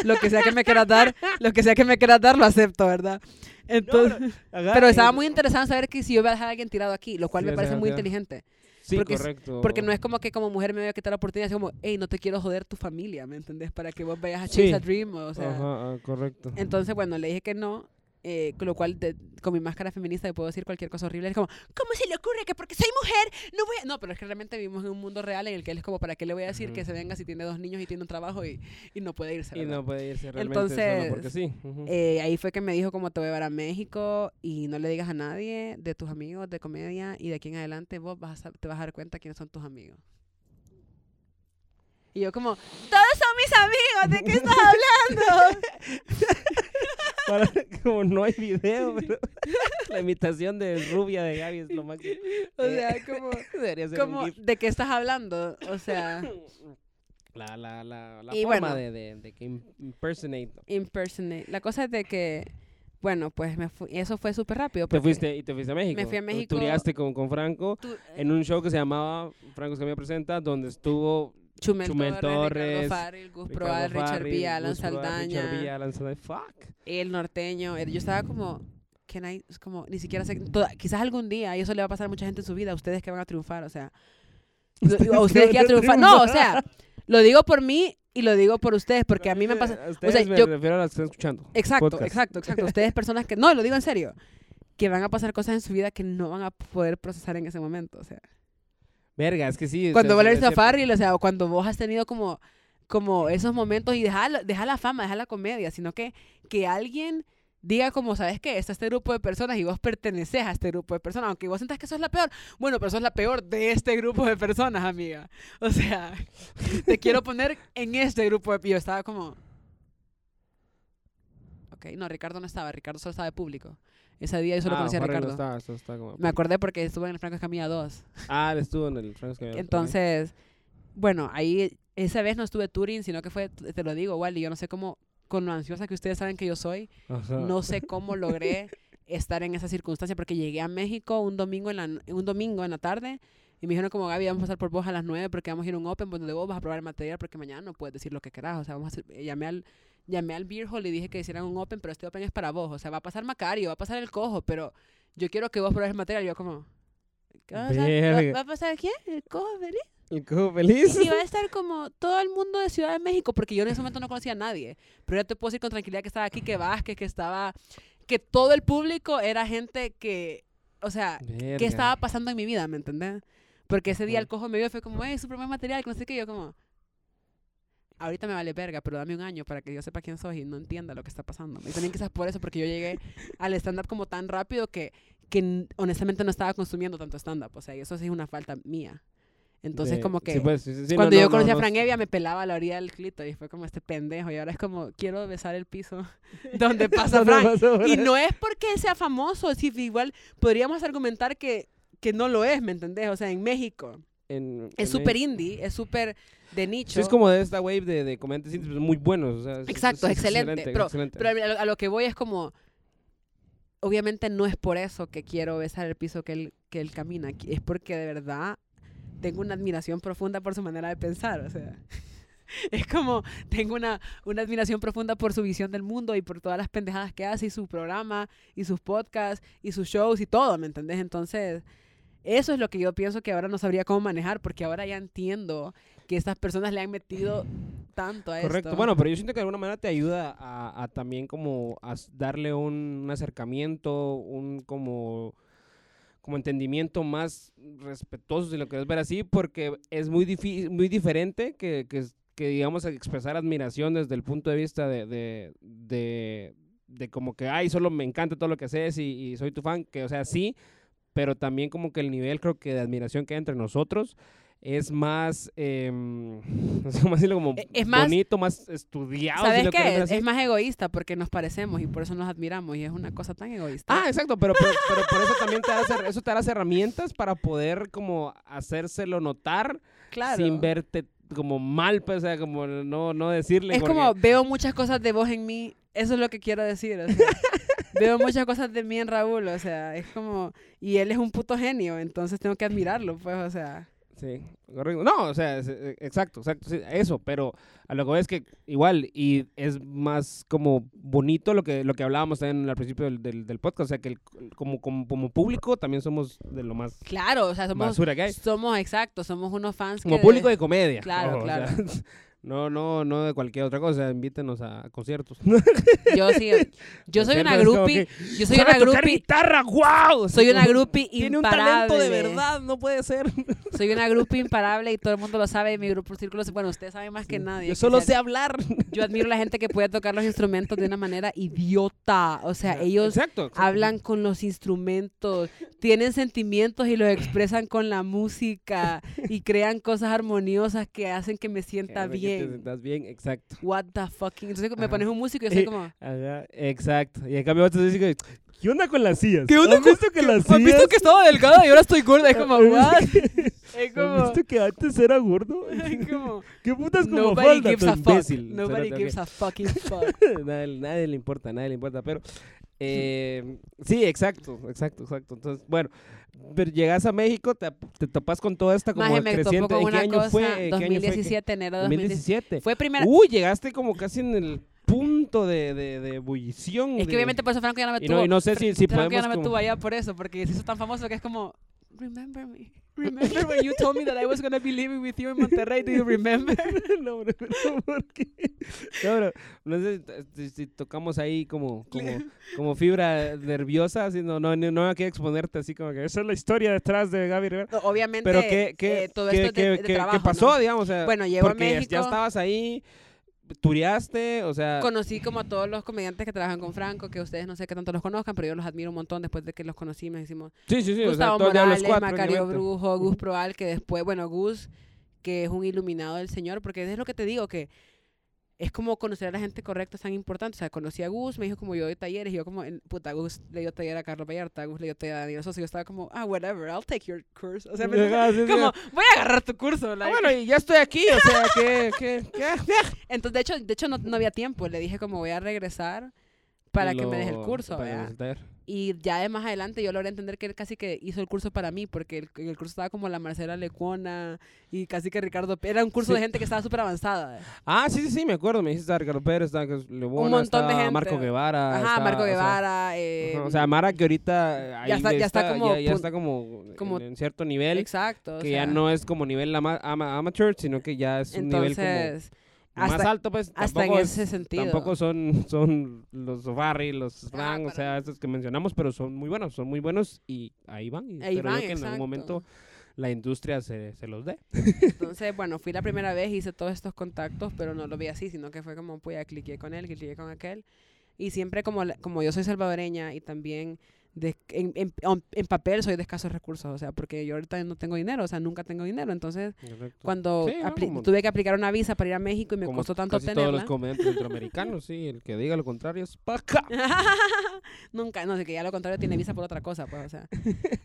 lo que sea que me quieras dar, lo que sea que me quieras dar, lo acepto, ¿verdad? Entonces, Ajá, pero estaba eh, muy interesado en saber que si yo iba a dejar a alguien tirado aquí, lo cual Sí, me parece sea, muy inteligente. Sí, porque correcto. Porque no es como que como mujer me voy a quitar la oportunidad, es como, hey, no te quiero joder tu familia, ¿me entendés? Para que vos vayas a chase Sí. a dream, o sea... Ajá, ah, correcto. Entonces, bueno, le dije que no, eh, con lo cual de- con mi máscara feminista le puedo decir cualquier cosa horrible. Es como, ¿cómo se le ocurre que porque soy mujer no voy a...? No, pero es que realmente vivimos en un mundo real en el que él es como, ¿para qué le voy a decir que se venga si tiene dos niños y tiene un trabajo y, y no puede irse? Y ¿verdad? no puede irse realmente Entonces, solo porque sí. Eh, ahí fue que me dijo como te voy a llevar a México y no le digas a nadie de tus amigos de comedia y de aquí en adelante vos vas a, te vas a dar cuenta quiénes son tus amigos. Y yo como, todos son mis amigos, ¿de qué estás hablando? Para- como no hay video, pero la imitación de rubia de Gaby es lo máximo. o sea, como. ¿de qué estás hablando? O sea, La, la, la, la Y forma bueno. de, de, de que im- impersonate. impersonate. La cosa es de que, bueno, pues me fui, eso fue súper rápido. Te fuiste, y te fuiste a México. fui a Tú- México. Tureaste con, con Franco tú- en un show que se llamaba Franco Escamilla Presenta, donde estuvo Chumel, Chumel Torres, Torres, Ricardo Farrell, Gus Proal, Richard B, Alan Saldaña. Richard B, Alan Saldaña. Fuck. el norteño. Yo estaba como, es como, ni siquiera sé, toda- quizás algún día, y eso le va a pasar a mucha gente en su vida, a ustedes que van a triunfar, o sea, Ustedes a ustedes que que van a triunfar. No, o sea, lo digo por mí y lo digo por ustedes, porque a mí me pasa, ustedes me yo- refiero a las que están escuchando. exacto, podcast. exacto, exacto, ustedes personas que, no, lo digo en serio, que van a pasar cosas en su vida que no van a poder procesar en ese momento, o sea. Verga, es que sí. o Cuando sea, vos sí, le es dices a cierto. Farrell, o sea, o cuando vos has tenido como, como esos momentos y deja, deja la fama, deja la comedia, sino que, que alguien diga como, ¿sabes qué? Está este grupo de personas y vos perteneces a este grupo de personas, aunque vos sientas que sos la peor. Bueno, pero sos la peor de este grupo de personas, amiga. O sea, te quiero poner en este grupo de... Yo estaba como... Ok, no, Ricardo no estaba, Ricardo solo estaba de público. Ese día yo solo Ah, conocí a Farrell no Ricardo. estaba, eso está como- Me acordé porque estuve en el Franco Escamilla 2. Ah, él estuvo en el Franco Escamilla. Entonces, bueno, ahí esa vez no estuve touring, sino que fue, te lo digo, Wally, yo no sé cómo, con lo ansiosa que ustedes saben que yo soy, Ajá. no sé cómo logré estar en esa circunstancia, porque llegué a México un domingo en la, un domingo en la tarde y me dijeron como, Gaby, vamos a pasar por vos a las 9 porque vamos a ir a un open donde vos vas a probar el material porque mañana no puedes decir lo que querás, o sea, vamos a hacer, llamé al, llamé al beer hall y dije que hicieran un open, pero este open es para vos, o sea, va a pasar Macario, va a pasar el cojo, pero yo quiero que vos pruebes el material, yo como... ¿qué va a pasar? ¿Va, va a pasar quién? ¿El cojo feliz? El cojo feliz. Y va a estar como todo el mundo de Ciudad de México, porque yo en ese momento no conocía a nadie. Pero ya te puedo decir con tranquilidad que estaba aquí, que Vázquez, que estaba. que todo el público era gente que. O sea, Verga. ¿qué estaba pasando en mi vida? ¿Me entendés? Porque ese día el cojo me vio y fue como, ¡eh, su primer material! Que no sé qué. Yo, como. Ahorita me vale verga, pero dame un año para que yo sepa quién soy y no entienda lo que está pasando. Y también quizás por eso, porque yo llegué al stand-up como tan rápido que, que honestamente no estaba consumiendo tanto stand-up. O sea, y eso sí es una falta mía. Entonces, De- como que. sí, pues, sí, sí, Cuando no, yo no, conocí no, a Fran Evia me pelaba a la orilla del clito y fue como este pendejo y ahora es como quiero besar el piso donde pasa ¿Dónde Frank. pasó, Y no es porque sea famoso, si igual podríamos argumentar que, que no lo es, ¿me entendés? O sea, en México En- es súper indie, es súper de nicho. Sí, es como de esta wave de, de comediantes indies, pero muy buenos. O sea, es- Exacto, es excelente, pero- excelente. Pero a, a lo que voy es como obviamente no es por eso que quiero besar el piso que él, que él camina, es porque de verdad tengo una admiración profunda por su manera de pensar, o sea. Es como, tengo una, una admiración profunda por su visión del mundo y por todas las pendejadas que hace y su programa y sus podcasts y sus shows y todo, ¿me entendés? Entonces, eso es lo que yo pienso que ahora no sabría cómo manejar porque ahora ya entiendo que estas personas le han metido tanto a Correcto. Bueno, pero yo siento que de alguna manera te ayuda a, también como a darle un, acercamiento, un como como entendimiento más respetuoso, si lo quieres ver así, porque es muy, difícil, muy diferente que, que, que, digamos, expresar admiración desde el punto de vista de, de, de, como que, ay, solo me encanta todo lo que haces y, y, soy tu fan, que, o sea, sí, pero también como que el nivel, creo que, de admiración que hay entre nosotros es más, eh, no sé cómo decirlo, como e, es más, bonito, más estudiado. ¿Sabes qué? Es, más egoísta porque nos parecemos y por eso nos admiramos y es una cosa tan egoísta. Ah, exacto, pero, pero, por eso también te da eso te da las herramientas para poder como hacérselo notar claro. sin verte como mal, pues, o sea, como no, no decirle. Es como veo muchas cosas de vos en mí, eso es lo que quiero decir. O sea, veo muchas cosas de mí en Raúl, o sea, es como, y él es un puto genio, entonces tengo que admirarlo, pues, o sea. Sí, correcto. No, o sea, e, exacto, exacto, eso, pero a lo que voy es que igual, y es más como bonito lo que, lo que hablábamos también al principio del, del, podcast, o sea, que como, como, como, público también somos de lo más Claro, o sea, somos, somos exacto, somos unos fans Como público de, comedia. Claro, claro. No, no, no de cualquier otra cosa, invítenos a conciertos. Yo sí, yo soy una groupie, yo soy una groupie. guitarra, wow. Soy una groupie imparable. Tiene un talento de verdad, no puede ser. Soy una groupie imparable y todo el mundo lo sabe, mi grupo círculo, bueno, ustedes saben más que nadie. Yo solo sé hablar. Yo admiro a la gente que puede tocar los instrumentos de una manera idiota, o sea, ellos hablan con los instrumentos, tienen sentimientos y los expresan con la música y crean cosas armoniosas que hacen que me sienta bien te sientas bien, exacto. What the fucking. Entonces me pones un músico y yo soy como. Ajá, exacto. Y en cambio dicen que. ¿Qué onda con las sillas? ¿Qué onda ¿Has visto que las sillas? ¿Has visto que estaba delgada y ahora estoy gorda? Es como, what? Es como... ¿Has visto que antes era gordo? Es como... ¿Qué putas como Nobody falda, gives a imbécil? Nobody gives a fucking fuck. nadie, nadie le importa, nadie le importa, pero... Eh, sí, exacto, exacto, exacto. Entonces, bueno, pero llegas a México, te, te topas con toda esta como creciente. ¿En qué año fue? 2017, enero de 2017. Fue primera. Uy, llegaste como casi en el punto de, de, de ebullición. Es que obviamente por eso Franco ya no me tuvo. Y no, y no sé si, si Franco podemos. ya no me tuvo allá por eso, porque se hizo tan famoso que es como. Remember me. Remember when you told me that I was going to be living with you in Monterrey? Do you remember? no, bro, no, ¿por qué? No, bro, no sé si, si, tocamos ahí como, como, como fibra nerviosa, así, no, no, no hay que exponerte así como que esa es la historia detrás de Gaby Rivera. No, obviamente, Pero ¿qué, qué, eh, todo esto qué, de, de qué, trabajo, ¿qué pasó, ¿no? digamos? O sea, bueno, llego a México. ya estabas ahí turiaste, o sea... Conocí como a todos los comediantes que trabajan con Franco, que ustedes no sé qué tanto los conozcan, pero yo los admiro un montón después de que los conocí, me hicimos... Sí, sí, sí, Gustavo o sea, Morales, los cuatro, Macario Brujo, Gus Proal, que después, bueno, Gus, que es un iluminado del Señor, porque es lo que te digo, que es como conocer a la gente correcta es tan importante. O sea, conocí a Gus, me dijo como yo doy talleres, y yo como, puta, Gus le dio taller a Carlos Vallarta, Gus le dio taller a Daniel Sosa, y yo estaba como, ah, whatever, I'll take your course. O sea, me como, voy a agarrar tu curso. Ah, bueno, y ya estoy aquí, o sea, que, que, que, Entonces, de hecho, de hecho no, no, había tiempo, le dije como voy a regresar para que me deje el curso, ¿verdad? Y ya de más adelante yo logré entender que él casi que hizo el curso para mí, porque el, el curso estaba como la Marcela Lecuona y casi que Ricardo Era un curso de gente que estaba súper avanzada. Ah, sí, sí, sí, me acuerdo. Me dijiste a Ricardo Pérez, estaba Lecuona, un montón de gente. Marco Guevara. Ajá, Marco Guevara. O sea, eh, o sea, Mara que ahorita ya, está, ya está, como, ya, está como, como en, cierto nivel. Exacto. Que ya no es como nivel ama, amateur, sino que ya es un nivel como más alto, pues. Hasta en ese sentido. Tampoco son, son los Barry, los Frank, o sea, estos que mencionamos, pero son muy buenos, son muy buenos y ahí van. Y ahí van, que en algún momento la industria se, se, los dé. Entonces, bueno, fui la primera vez, hice todos estos contactos, pero no lo vi así, sino que fue como, pues ya cliqué con él, cliqué con aquel. Y siempre como, como yo soy salvadoreña y también de, en, en, en, papel soy de escasos recursos, o sea, porque yo ahorita no tengo dinero, o sea, nunca tengo dinero. Entonces, cuando tuve que aplicar una visa para ir a México y me costó tanto casi tenerla. todos los comediantes centroamericanos, sí, el que diga lo contrario es paca. nunca, no sé, que ya lo contrario tiene visa por otra cosa, pues, o sea.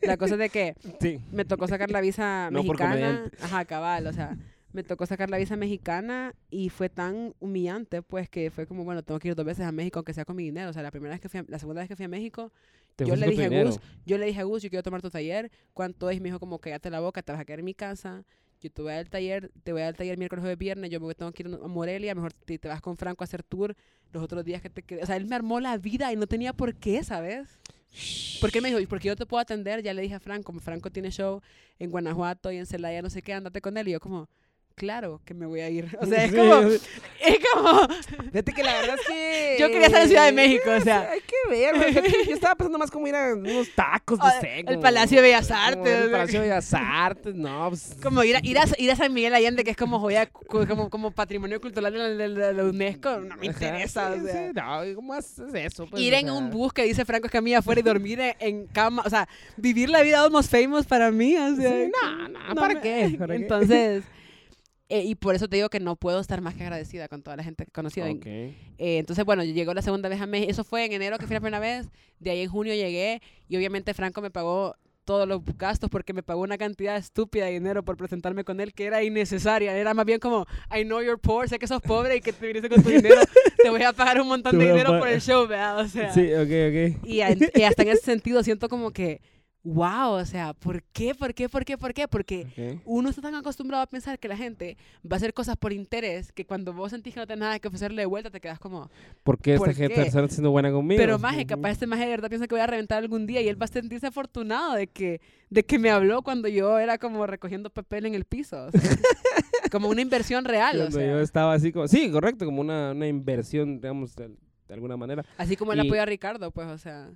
La cosa es de que me tocó sacar la visa mexicana. Ajá, cabal, o sea me tocó sacar la visa mexicana y fue tan humillante, pues, que fue como, bueno, tengo que ir dos veces a México, aunque sea con mi dinero. O sea, la primera vez que fui, a- la segunda vez que fui a México, yo le dije a. Gus, yo le dije a Gus, yo quiero tomar tu taller, ¿cuánto es? Y me dijo como, cállate la boca, te vas a quedar en mi casa, yo te voy al taller, te voy al taller miércoles, jueves, viernes, yo me tengo que ir a Morelia, mejor te, te vas con Franco a hacer tour los otros días que te quedes. O sea, él me armó la vida y no tenía por qué, ¿sabes? Porque me dijo, "¿Y porque yo te puedo atender, ya le dije a Franco, como Franco tiene show en Guanajuato y en Celaya, no sé qué, andate con él. Y yo como, claro que me voy a ir. O sea, es como, es como, Fíjate que la verdad es que... Yo quería estar en Ciudad de México, o sea. Hay que ver, Yo estaba pensando más como ir a unos tacos, no sé. el Palacio de Bellas Artes, El. Palacio de Bellas Artes, no, pues... como ir a, ir, a, ir a San Miguel Allende, que es como joya, como, como patrimonio cultural de la, de UNESCO, no me Ajá, interesa. sí, o sea. sí, no, ¿cómo haces eso? pues, ir o en sea? un bus que dice Franco Escamilla afuera y dormir en, en cama, o sea, vivir la vida almost famous para mí, o sea, Sí, no, no, ¿para me- qué? ¿Para qué? Entonces, eh, y por eso te digo que no puedo estar más que agradecida con toda la gente que he conocido. Ok. Eh, entonces, bueno, yo llegó la segunda vez a México. Eso fue en enero que fui la primera vez. De ahí en junio llegué y obviamente Franco me pagó todos los gastos porque me pagó una cantidad estúpida de dinero por presentarme con él que era innecesaria. Era más bien como, I know you're poor, sé que sos pobre y que te viniste con tu dinero. Te voy a pagar un montón de dinero por el show, ¿verdad? O sea, Sí, ok, ok. y, y hasta en ese sentido siento como que, wow, o sea, ¿por qué? ¿Por qué? ¿Por qué? ¿Por qué? Porque Ok. uno está tan acostumbrado a pensar que la gente va a hacer cosas por interés que cuando vos sentís que no tenés nada que ofrecerle de vuelta te quedas como, ¿Por qué esta ¿Por gente está siendo buena conmigo? pero maje, Ujú. capaz este maje de verdad piensa que voy a reventar algún día y él va a sentirse afortunado de que, de que me habló cuando yo era como recogiendo papel en el piso. o sea, como una inversión real, o Cuando sea, yo estaba así como... Sí, correcto, como una, una inversión, digamos, de, de alguna manera. así como el y- apoyo a Ricardo, pues, o sea.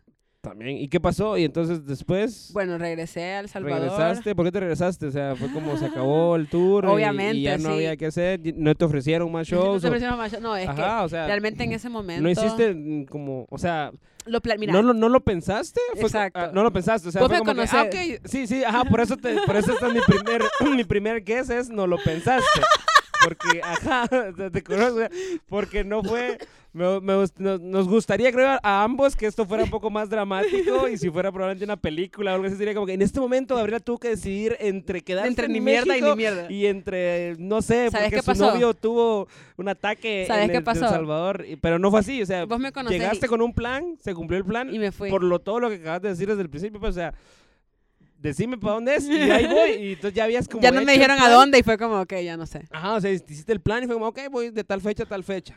También. ¿Y qué pasó? Y entonces después... Bueno, regresé a El Salvador. ¿Regresaste? ¿Por qué te regresaste? O sea, fue como se acabó el tour. Obviamente, Y, ya no sí. había que hacer. No te ofrecieron más No, shows. te o- presiono más, no, es Ajá, o que sea, realmente en ese momento... no hiciste mm, como, o sea, Lo mira, no, lo, no lo pensaste. Fue Exacto. ah, no lo pensaste, o sea, Vos fue me como que, ah, conocés. ok, sí, sí, ajá, por eso, te, por eso está mi primer, mi primer guess es no lo pensaste. Porque, ajá, te, te conozco, porque no fue, me- me nos, nos gustaría, creo, a, ambos que esto fuera un poco más dramático y si fuera probablemente una película o algo así, sería como que en este momento Gabriela tuvo que decidir entre quedarse entre en ni mierda y ni mierda. y entre, no sé, ¿Sabes porque qué su pasó? novio tuvo un ataque ¿Sabes en qué el, pasó? El Salvador, y- pero no fue así, o sea, Vos me llegaste y- con un plan, se cumplió el plan, y me fui. por lo todo lo que acabas de decir desde el principio, pues, o sea, decime para dónde es y ahí voy, y entonces ya habías como ya no me dijeron a dónde y fue como, ok, ya no sé. Ajá, o sea, hiciste el plan y fue como, ok, voy de tal fecha a tal fecha.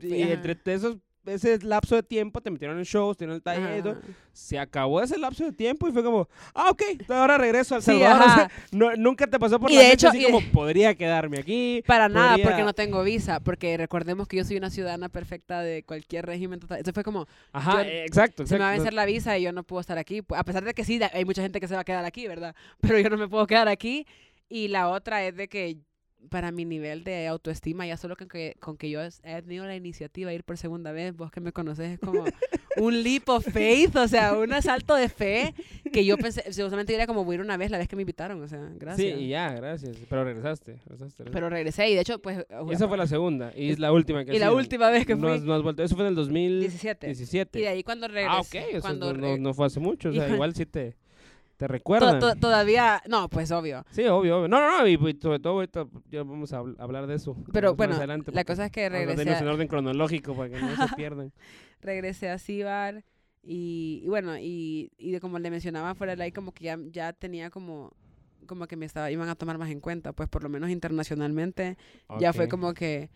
Y Ajá. entre esos, ese lapso de tiempo te metieron en shows, te el taller y todo. Ajá. Se acabó ese lapso de tiempo y fue como, ah, ok, entonces ahora regreso al Sí, Salvador. O sea, no- nunca te pasó por Y la de mente hecho- así y de- como, podría quedarme aquí. Para nada, podría- porque no tengo visa, porque recordemos que yo soy una ciudadana perfecta de cualquier régimen total. Eso fue como, Ajá, yo- eh, exacto, se me va a exacto. vencer la visa y yo no puedo estar aquí. A pesar de que sí, hay mucha gente que se va a quedar aquí, ¿verdad? Pero yo no me puedo quedar aquí. Y la otra es de que para mi nivel de autoestima, ya solo con que, con que yo he tenido la iniciativa de ir por segunda vez, vos que me conoces, es como un leap of faith, o sea, un asalto de fe que yo pensé, seguramente iría como voy a ir una vez la vez que me invitaron, o sea, Sí, gracias. y ya, gracias. Pero regresaste. regresaste, regresaste. Pero regresé y de hecho, pues... Esa fue la segunda. Y es la última que y la sido. última vez que no fui, has, no has vuelto. Eso fue en el 17. 2017. Y de ahí cuando regresé, ah, ok. cuando no, no- no fue hace mucho. O sea, igual sí te, te to- recuerdan. to- todavía, no, pues obvio. Sí, obvio, obvio. No, no, no. Y pues, sobre todo ahorita ya vamos a habl- hablar de eso. Pero bueno, adelante, la cosa es que regresé a- en orden cronológico para que no se pierdan. regresé a Cibar y, y bueno, y, y como le mencionaba fuera del aire, como que ya, ya tenía como como que me estaba iban a tomar más en cuenta, pues por lo menos internacionalmente ya fue como que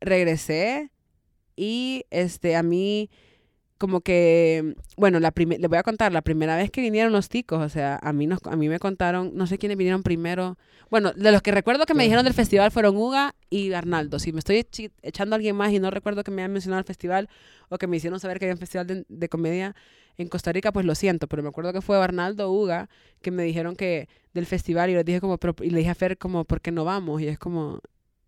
regresé y este a mí como que bueno, la prime- le voy a contar la primera vez que vinieron los ticos, o sea, a mí nos a mí me contaron, no sé quiénes vinieron primero. Bueno, de los que recuerdo que me dijeron del festival fueron Uga y Arnaldo. Si me estoy echando a alguien más y no recuerdo que me hayan mencionado el festival o que me hicieron saber que había un festival de, de comedia en Costa Rica, pues lo siento, pero me acuerdo que fue Arnaldo Uga que me dijeron que del festival y les dije como, pero, y le dije a Fer como, ¿por qué no vamos? Y es como,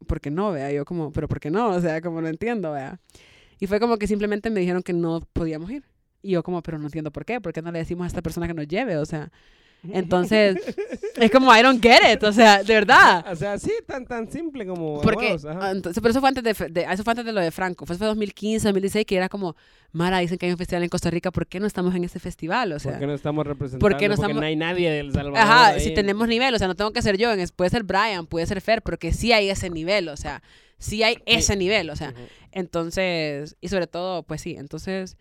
¿por qué no? Vea, yo como, pero ¿por qué no? O sea, como no entiendo, vea. Y fue como que simplemente me dijeron que no podíamos ir. Y yo como, pero no entiendo por qué, ¿por qué no le decimos a esta persona que nos lleve? O sea, Entonces, es como, I don't get it, o sea, de verdad. O sea, sí, tan, tan simple como... Porque, entonces, pero eso fue, antes de, eso fue antes de lo de Franco, fue 2015, 2016, que era como, Mara, dicen que hay un festival en Costa Rica, ¿por qué no estamos en ese festival? O sea, ¿Por qué no estamos representando? ¿por qué no Porque no hay nadie del Salvador. Ajá, si tenemos nivel, o sea, no tengo que ser yo, puede ser Brian, puede ser Fer, porque sí hay ese nivel, o sea, sí hay ese nivel, o sea, entonces, y sobre todo, pues sí, entonces,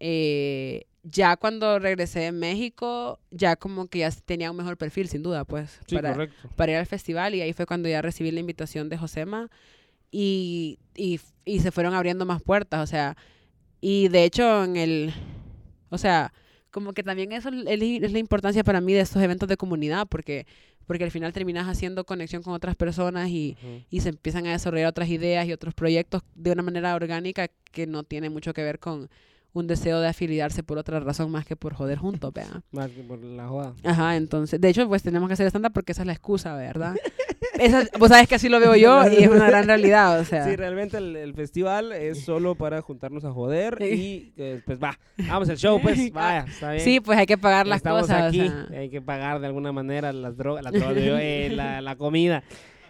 eh, ya cuando regresé de México, ya como que ya tenía un mejor perfil, sin duda, pues, para, para ir al festival. Y ahí fue cuando ya recibí la invitación de Josema y, y, y se fueron abriendo más puertas, o sea, y de hecho en el, o sea, como que también eso es la importancia para mí de estos eventos de comunidad, porque porque al final terminas haciendo conexión con otras personas y, y, se empiezan a desarrollar otras ideas y otros proyectos de una manera orgánica que no tiene mucho que ver con, un deseo de afiliarse por otra razón más que por joder juntos, vea. Más que por la joda. Ajá, entonces, de hecho, pues tenemos que hacer stand porque esa es la excusa, ¿verdad? esa, vos sabes que así lo veo yo y es una gran realidad, o sea. Sí, realmente el, festival es solo para juntarnos a joder y eh, pues va, vamos al show, pues vaya, está bien. Sí, pues hay que pagar las Estamos cosas. aquí, hay que pagar de alguna manera las drogas, la, droga, eh, la, la comida.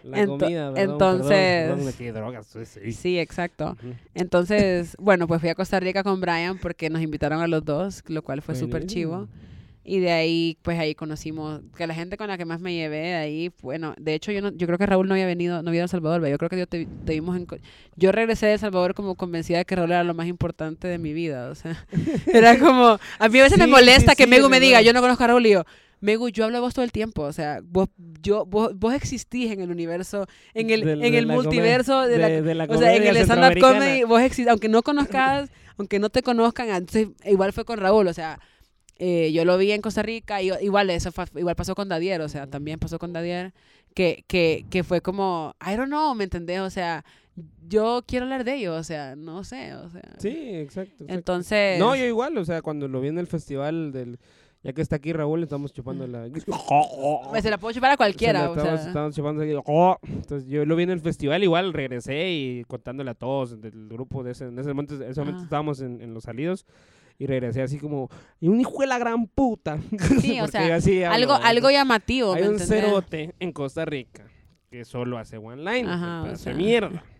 La comida, entonces, drogas, sí. exacto. Entonces, bueno, pues fui a Costa Rica con Brian porque nos invitaron a los dos, lo cual fue súper chivo. Y de ahí, pues ahí conocimos, que la gente con la que más me llevé de ahí, bueno, de hecho yo no, yo creo que Raúl no había venido, no había ido a El Salvador, yo creo que yo te, vimos en, yo regresé de El Salvador como convencida de que Raúl era lo más importante de mi vida, o sea, era como, a mí a veces me molesta que Megu me diga, yo no conozco a Raúl y yo, Megu, yo hablo de vos todo el tiempo, o sea, vos, yo, vos, vos existís en el universo, en el, en el multiverso, de, la, o sea, en el stand-up comedy, vos existís, aunque no conozcas, aunque no te conozcan, entonces igual fue con Raúl, o sea, eh, yo lo vi en Costa Rica, y, igual eso igual pasó con Dadier, o sea, también pasó con Dadier, que, que, que fue como, I don't know, ¿me entendés? O sea, yo quiero hablar de ellos, o sea, no sé, o sea. Sí, exacto, exacto. Entonces... No, yo igual, o sea, cuando lo vi en el festival del ya que está aquí Raúl, estamos chupando la... Se la puedo chupar a cualquiera, o sea. Estamos chupando aquí. Entonces yo lo vi en el festival, igual regresé y contándole a todos del grupo. De ese, en ese momento, en ese momento ah. estábamos en, en, los salidos y regresé así como, y un hijo de la gran puta. Sí, o sea, algo, algo llamativo. Hay un cerote en Costa Rica que solo hace one line, Ajá, hace mierda.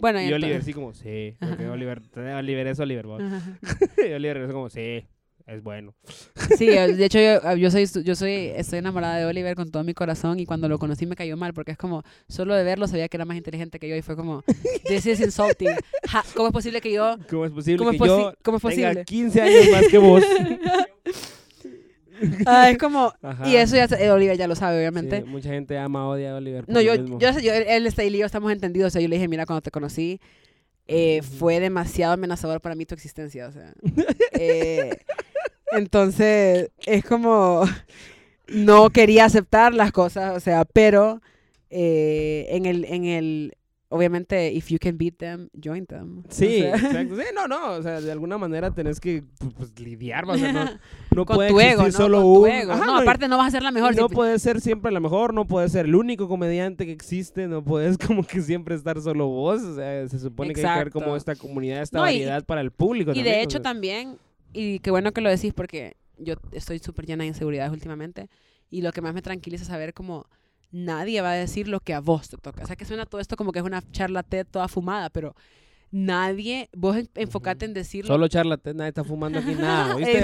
Bueno, y, Oliver así como, sí, Oliver, Oliver es Oliver, y Oliver regresó como, sí, es bueno. Sí, de hecho yo, yo, soy yo soy estoy enamorada de Oliver con todo mi corazón y cuando lo conocí me cayó mal porque es como solo de verlo sabía que era más inteligente que yo y fue como this is insulting. ¿Cómo es posible que yo ¿Cómo es posible que yo ¿cómo es posible? tenga 15 años más que vos? Ah, es como y eso ya eh, Oliver ya lo sabe obviamente. Sí, mucha gente ama odia a Oliver. No, yo, yo, yo, él y yo estamos entendidos, o sea, yo le dije, "Mira, cuando te conocí eh, fue demasiado amenazador para mí tu existencia, o sea, eh, entonces, es como, no quería aceptar las cosas, o sea, pero eh, en, el, en el, obviamente, if you can beat them, join them. Sí, exacto. Sí, no, no, o sea, de alguna manera tenés que pues, lidiar, o sea, no, no puede tu ego, ¿no? solo un... no, aparte no vas a ser la mejor. No puedes ser siempre la mejor, no puedes ser el único comediante que existe, no puedes como que siempre estar solo vos, o sea, se supone que hay que ver como esta comunidad, esta variedad para el público. Y de hecho también y qué bueno que lo decís porque yo estoy súper llena de inseguridades últimamente y lo que más me tranquiliza es saber como nadie va a decir lo que a vos te toca. O sea, que suena todo esto como que es una charla TED toda fumada, pero nadie, vos enfocate en decirlo. Solo charla TED, nadie está fumando aquí nada. ¿viste?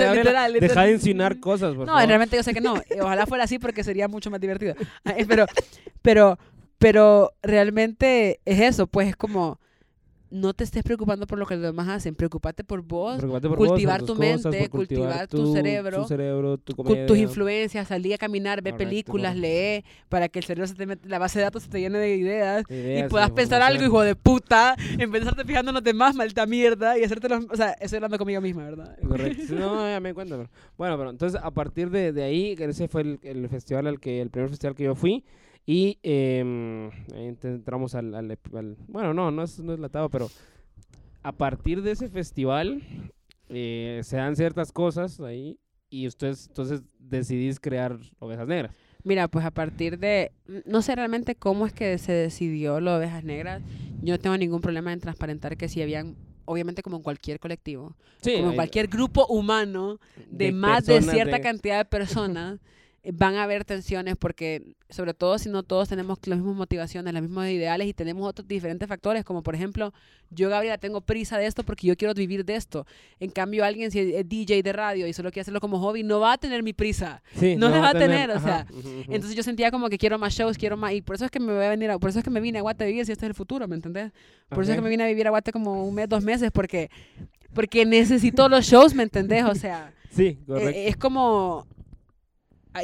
Deja de insinuar cosas, por No, realmente yo sé que no. Ojalá fuera así porque sería mucho más divertido. Pero, pero, pero realmente es eso, pues es como no te estés preocupando por lo que los demás hacen, preocupate por vos, cultivar tu mente, cultivar, tu, cerebro, tus influencias, salir a caminar, ve películas, lee, para que el cerebro se te mete, la base de datos se te llene de ideas, y puedas pensar algo, hijo de puta, en vez de estarte fijando en los demás, malta mierda, y hacerte los, o sea, estoy hablando conmigo misma, ¿verdad? Correcto. no, ya me cuento. Bueno, pero entonces a partir de, de ahí, ese fue el, el festival al que, el primer festival que yo fui, y eh, entramos al, Bueno, no, no es, no es la taba, pero a partir de ese festival eh, se dan ciertas cosas ahí y ustedes entonces decidís crear Ovejas Negras. Mira, pues a partir de, no sé realmente cómo es que se decidió lo de Ovejas Negras, yo no tengo ningún problema en transparentar que si habían, obviamente como en cualquier colectivo, como en cualquier grupo humano de, más de cierta cantidad de personas, van a haber tensiones porque, sobre todo si no todos tenemos las mismas motivaciones, las mismas ideales y tenemos otros diferentes factores, como por ejemplo, yo Gabriela tengo prisa de esto porque yo quiero vivir de esto. En cambio, alguien si es DJ de radio y solo quiere hacerlo como hobby, no va a tener mi prisa. no, la va a tener, o sea. Entonces yo sentía como que quiero más shows, quiero más, y por eso es que me voy a venir, a, por eso es que me vine a Guate a vivir si este es el futuro, ¿me entendés? Por eso es que me vine a vivir a Guate como un mes, dos meses, porque, porque necesito los shows, ¿me entendés? O sea. Sí, correcto. es como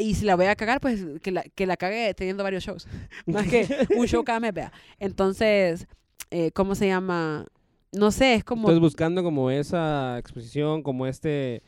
y si la voy a cagar, pues que la, que la cague teniendo varios shows. Más que un show cada mes, vea. Entonces, eh, ¿cómo se llama? No sé, es como... Entonces buscando como esa exposición, como este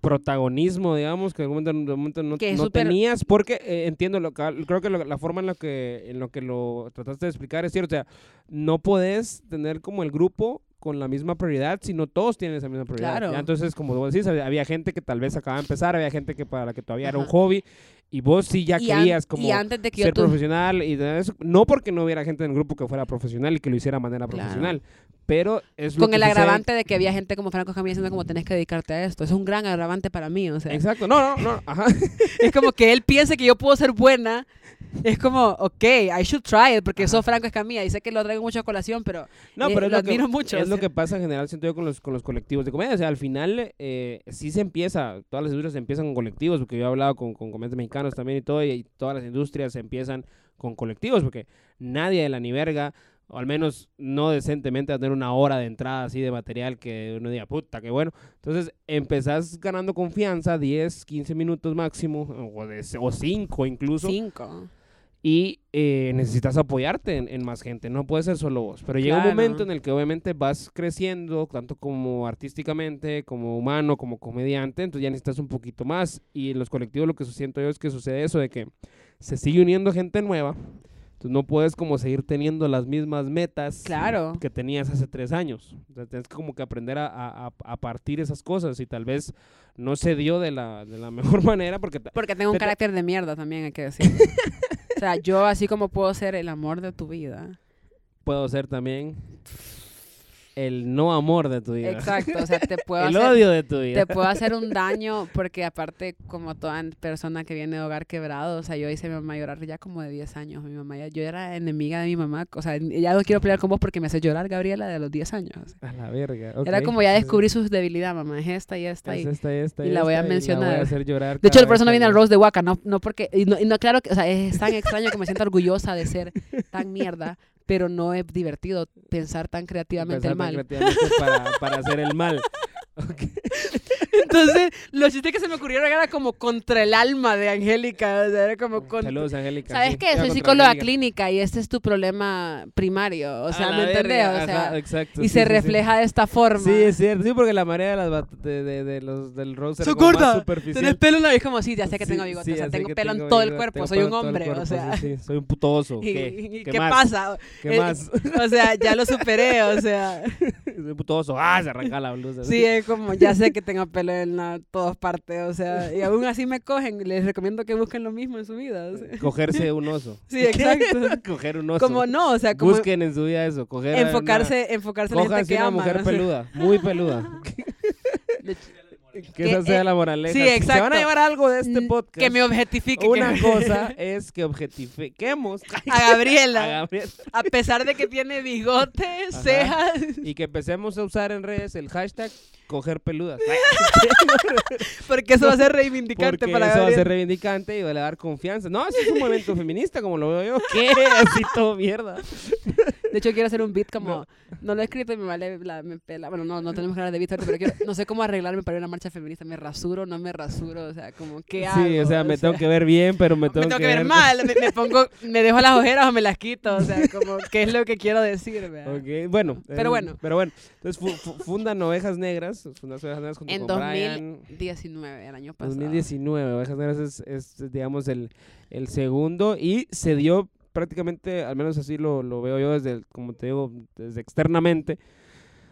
protagonismo, digamos, que en algún momento, no, no tenías, porque eh, entiendo, lo, creo que la forma en la que, en lo que lo trataste de explicar es cierto, o sea, no podés tener como el grupo con la misma prioridad, sino todos tienen esa misma prioridad. Claro. Entonces, como vos decís, había, gente que tal vez acaba de empezar, había gente que para la que todavía era un hobby, y vos sí ya querías como ser profesional, y eso, no porque no hubiera gente en el grupo que fuera profesional y que lo hiciera de manera profesional, pero es Con el agravante de que había gente como Franco Camilla diciendo como tenés que dedicarte a esto, es un gran agravante para mí, o sea. Exacto, no, no, no, ajá. es como que él piense que yo puedo ser buena es como, ok, I should try it, porque eso Franco Escamilla, y sé que lo traigo mucho a colación, pero, no, pero eh, lo, admiro mucho. Es lo que pasa en general, siento yo, con los, con los colectivos de comedia. O sea, al final eh, sí se empieza, todas las industrias empiezan con colectivos, porque yo he hablado con, con comediantes mexicanos también y todo, y, todas las industrias empiezan con colectivos, porque nadie de la ni verga o al menos no decentemente a tener una hora de entrada así de material que uno diga, puta, qué bueno. Entonces empezás ganando confianza, 10, 15 minutos máximo, o, de, o 5 incluso. 5 y eh, necesitas apoyarte en, más gente, no puede ser solo vos. Pero llega un momento en el que obviamente vas creciendo, tanto como artísticamente, como humano, como comediante, entonces ya necesitas un poquito más. Y en los colectivos lo que siento yo es que sucede eso de que se sigue uniendo gente nueva. Entonces no puedes como seguir teniendo las mismas metas que tenías hace tres años. Entonces tienes que como que aprender a, a, partir esas cosas y tal vez no se dio de la, de la mejor manera porque... Porque tengo un carácter de mierda también, hay que decir. O sea, yo así como puedo ser el amor de tu vida. Puedo ser también el no amor de tu vida. Exacto, o sea, te puedo el odio de tu vida. Te puedo hacer un daño porque aparte como toda persona que viene de hogar quebrado, o sea, yo hice a mi mamá llorar ya como de 10 años, mi mamá ya, yo era enemiga de mi mamá, o sea, ya no quiero pelear con vos porque me hace llorar Gabriela de los 10 años. A la verga. Era como ya descubrí sus debilidades, mamá, es esta y esta es y, esta y esta y, la voy a mencionar. voy a hacer llorar de hecho, el persona viene al Rose de Waka, no, no porque, y no, y no claro, que, o sea, es tan extraño que me siento orgullosa de ser tan mierda, pero no es divertido pensar tan creativamente el mal. creativamente para, para hacer el mal. Entonces, los chistes que se me ocurrieron era como contra el alma de Angélica. O sea, era como contra... Saludos, Angélica. ¿Sabes qué? Soy psicóloga clínica y este es tu problema primario. O sea, ¿me entendés? O sea, exacto, y se refleja de esta forma. Sí, es cierto. Sí, porque la marea de, las de, de, de los del como más superficial. Tenés pelo en la... Es como, sí, ya sé que tengo bigote. o sea, tengo pelo en todo el cuerpo. Soy un hombre. o sea. Sí, soy un puto oso. ¿Qué, ¿qué, pasa? ¿Qué más? O sea, ya lo superé. O sea. Soy un puto oso. Ah, se arranca la blusa. Sí, es como, ya sé que tengo pelo en todas partes, o sea, y aún así me cogen, les recomiendo que busquen lo mismo en su vida. Cogerse un oso. Sí, exacto. Coger un oso. Como no, o sea, como... Busquen en su vida eso, coger Enfocarse, enfocarse en la gente que una mujer peluda, muy peluda. Que esa sea la moraleja. Sí, exacto. Se van a llevar algo de este podcast. Que me objetifique. Una cosa es que objetifiquemos a Gabriela. a pesar de que tiene bigotes, cejas. Y que empecemos a usar en redes el hashtag coger peludas. porque eso va a ser reivindicante para eso va a ser reivindicante y va a dar confianza. No, eso es un momento feminista como lo veo yo. ¿Qué? Así todo mierda. De hecho, quiero hacer un beat como... No, lo he escrito y me vale la, me pela. Bueno, no, no tenemos que hablar de beat pero quiero, no sé cómo arreglarme para una marcha feminista. ¿Me rasuro no me rasuro? O sea, como, ¿qué hago? Sí, o sea, me tengo que ver bien, pero me tengo, me tengo que, ver, mal. Me, pongo... Me dejo las ojeras o me las quito. O sea, como, ¿qué es lo que quiero decir? Okay. Bueno. Pero bueno. Pero bueno. Entonces, fundan Ovejas Negras. Fundación Ovejas Negras junto en 2019, el año pasado. 2019. Ovejas Negras es, es digamos, el, el segundo. Y se dio prácticamente, al menos así lo, lo veo yo desde, como te digo, desde externamente,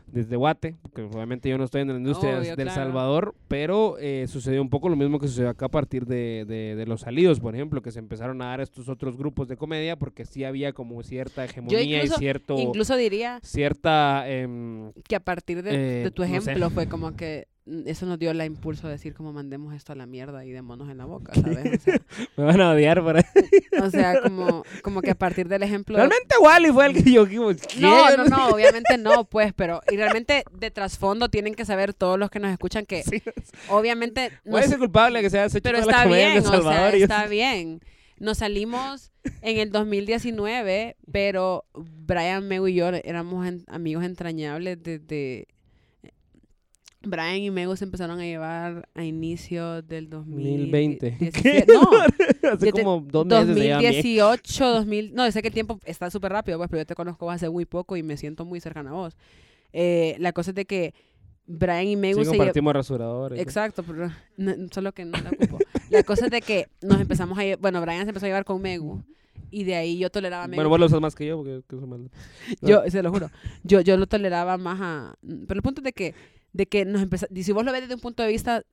desde Guate, porque obviamente yo no estoy en la industria del Salvador, pero eh, sucedió un poco lo mismo que sucedió acá a partir de, de, los salidos, por ejemplo, que se empezaron a dar estos otros grupos de comedia, porque sí había como cierta hegemonía y cierto... Incluso diría... Cierta... Em, que a partir de, tu ejemplo fue como que eso nos dio el impulso de decir como mandemos esto a la mierda y démonos en la boca, ¿sabes? O sea, Me van a odiar por ahí. o sea, como, como que a partir del ejemplo... Realmente Wally fue el que yo ¿qué? No, no, no, obviamente no, pues, pero y realmente de trasfondo tienen que saber todos los que nos escuchan que Sí. obviamente nos- es el culpable que se haya hecho pero toda la está comedia en bien, El o sea, Salvador. yo- está bien. Nos salimos en el 2019, pero Brian, Megu y yo éramos en- amigos entrañables desde... Brian y Megu se empezaron a llevar a inicio del 2020. 2017. ¿Qué? No, Hace como dos meses se llevan bien. 2018, 2000, no, sé que el tiempo está súper rápido, pues, pero yo te conozco hace muy poco y me siento muy cercana a vos. Eh, la cosa es de que Brian y Megu Sí, se lle- compartimos rasuradores. Exacto, pero no- solo que no la ocupo. La cosa es de que nos empezamos a lle- bueno, Brian se empezó a llevar con Megu y de ahí yo toleraba a Megu. Bueno, vos lo usas más que yo porque que yo, se lo juro, yo, yo lo toleraba más a... Pero el punto es de que, de que nos empezamos... Si vos lo ves desde un punto de vista,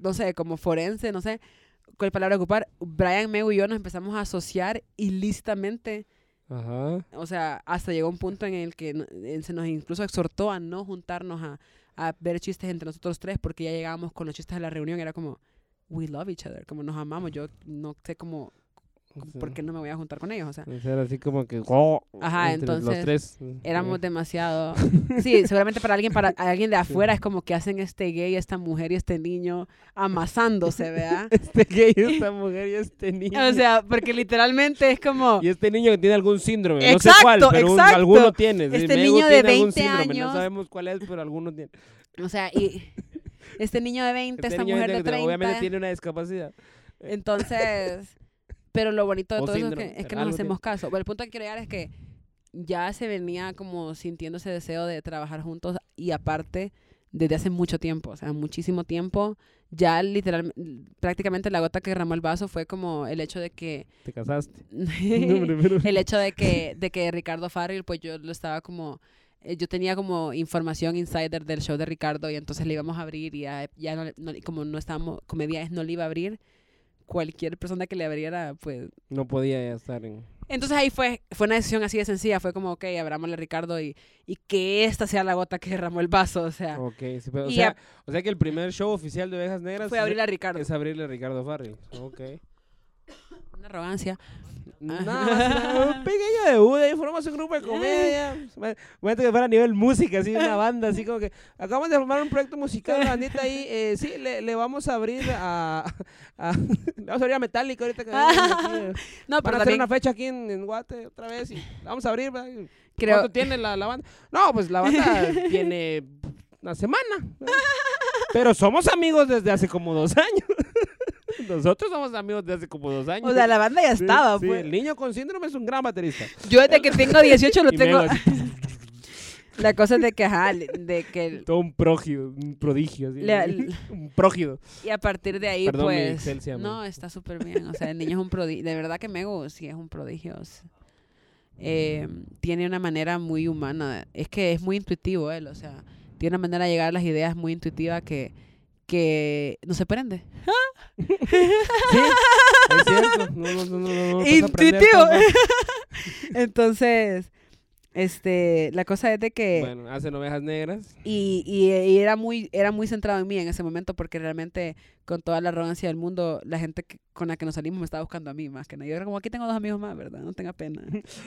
no sé, como forense, no sé cuál palabra ocupar, Brian, Megu y yo nos empezamos a asociar ilícitamente Ajá. o sea, hasta llegó un punto en el que se nos incluso exhortó a no juntarnos a, a ver chistes entre nosotros tres porque ya llegábamos con los chistes de la reunión. Era como, we love each other, como nos amamos. Yo no sé cómo. Por qué no me voy a juntar con ellos. O sea, Era así como que. oh, Ajá, entonces, Los tres. éramos demasiado... Sí, seguramente para alguien, para alguien de afuera es como que hacen este gay, esta mujer y este niño amasándose, ¿verdad? Este gay, esta mujer y este niño. O sea, porque literalmente es como... Y este niño que tiene algún síndrome. no sé Exacto, cuál, pero un- exacto. alguno tiene. Este Mego niño de tiene algún 20 síndrome, años. No sabemos cuál es, pero alguno tiene. O sea, y este niño de 20, Este esta mujer de tiene- 30... Obviamente tiene una discapacidad. Entonces, pero lo bonito de O todo eso es síndrome, que, es que nos tiene. hacemos caso. Pero el punto que quiero llegar es que ya se venía como sintiendo ese deseo de trabajar juntos y aparte desde hace mucho tiempo, o sea, muchísimo tiempo. Ya literal, prácticamente la gota que derramó el vaso fue como el hecho de que Te casaste. El hecho de que, de que Ricardo Farrell, pues yo lo estaba como, eh, yo tenía como información insider del show de Ricardo y entonces le íbamos a abrir y ya, ya no, no como no estábamos, comedias no le iba a abrir, cualquier persona que le abriera, pues... no podía estar en. Entonces ahí fue, fue una decisión así de sencilla, fue como, ok, abrámosle a Ricardo y, y que esta sea la gota que derramó el vaso, o sea, Ok, sí, pero, o, sea, a- o sea que el primer show oficial de Ovejas Negras fue abrirle a Ricardo. es abrirle a Ricardo Farrell. Ok. Una arrogancia. Nada más, un pequeño debut, ahí formamos un grupo de comedia. Imagínate que fuera a nivel música, así, una banda, así como que acabamos de formar un proyecto musical, la bandita ahí, eh, sí, le, le vamos a abrir a, a- le vamos a abrir a Metallica ahorita que aquí, eh. Van a hacer una fecha aquí en, en Guate otra vez y la vamos a abrir, creo... ¿Cuánto tiene la, la banda? No, pues la banda tiene una semana. Pero somos amigos desde hace como dos años. Nosotros somos amigos desde hace como dos años. O sea, la banda ya estaba, sí, pues. el niño con síndrome es un gran baterista. Yo desde que tengo 18 lo Y tengo... La cosa es de que, ajá, de que... todo un prodigio, un prodigio. Le- un prógido. Y a partir de ahí, Perdón, pues... No, está súper bien. O sea, el niño es un prodigio. De verdad que Mego sí es un prodigio. o sea, eh, tiene una manera muy humana. Es que es muy intuitivo él. O sea, tiene una manera de llegar a las ideas muy intuitiva que, que no se prende. Sí, es cierto. No, no, no, no, no, no, vas a aprender Intuitivo. Entonces, este, la cosa es de que... Bueno, hacen ovejas negras. Y, y, y era muy era muy centrado en mí en ese momento porque realmente con toda la arrogancia del mundo la gente que- con la que nos salimos me estaba buscando a mí más que nada. Yo era como aquí tengo dos amigos más, ¿verdad? No tenga pena.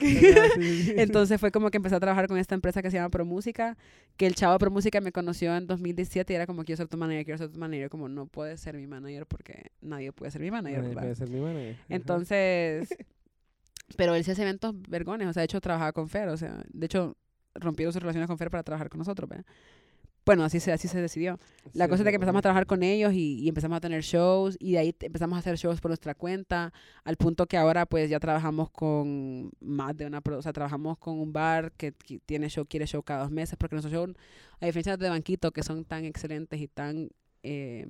Entonces fue como que empecé a trabajar con esta empresa que se llama ProMúsica, que el chavo de ProMúsica me conoció en 2017 y era como quiero ser tu manager, quiero ser tu manager, Yo como no puedes ser mi manager porque nadie puede ser mi manager, Nadie ¿verdad? puede ser mi manager. Entonces, pero él sí hace eventos vergones, o sea, de hecho trabajaba con Fer, o sea, de hecho rompieron sus relaciones con Fer para trabajar con nosotros, ¿verdad? Bueno, así se, así se decidió. La Sí, cosa es de que empezamos a trabajar con ellos y, y empezamos a tener shows y de ahí empezamos a hacer shows por nuestra cuenta, al punto que ahora pues ya trabajamos con más de una, o sea, trabajamos con un bar que, que tiene show, quiere show cada dos meses, porque nuestros shows, a diferencia de Banquito, que son tan excelentes y tan, eh,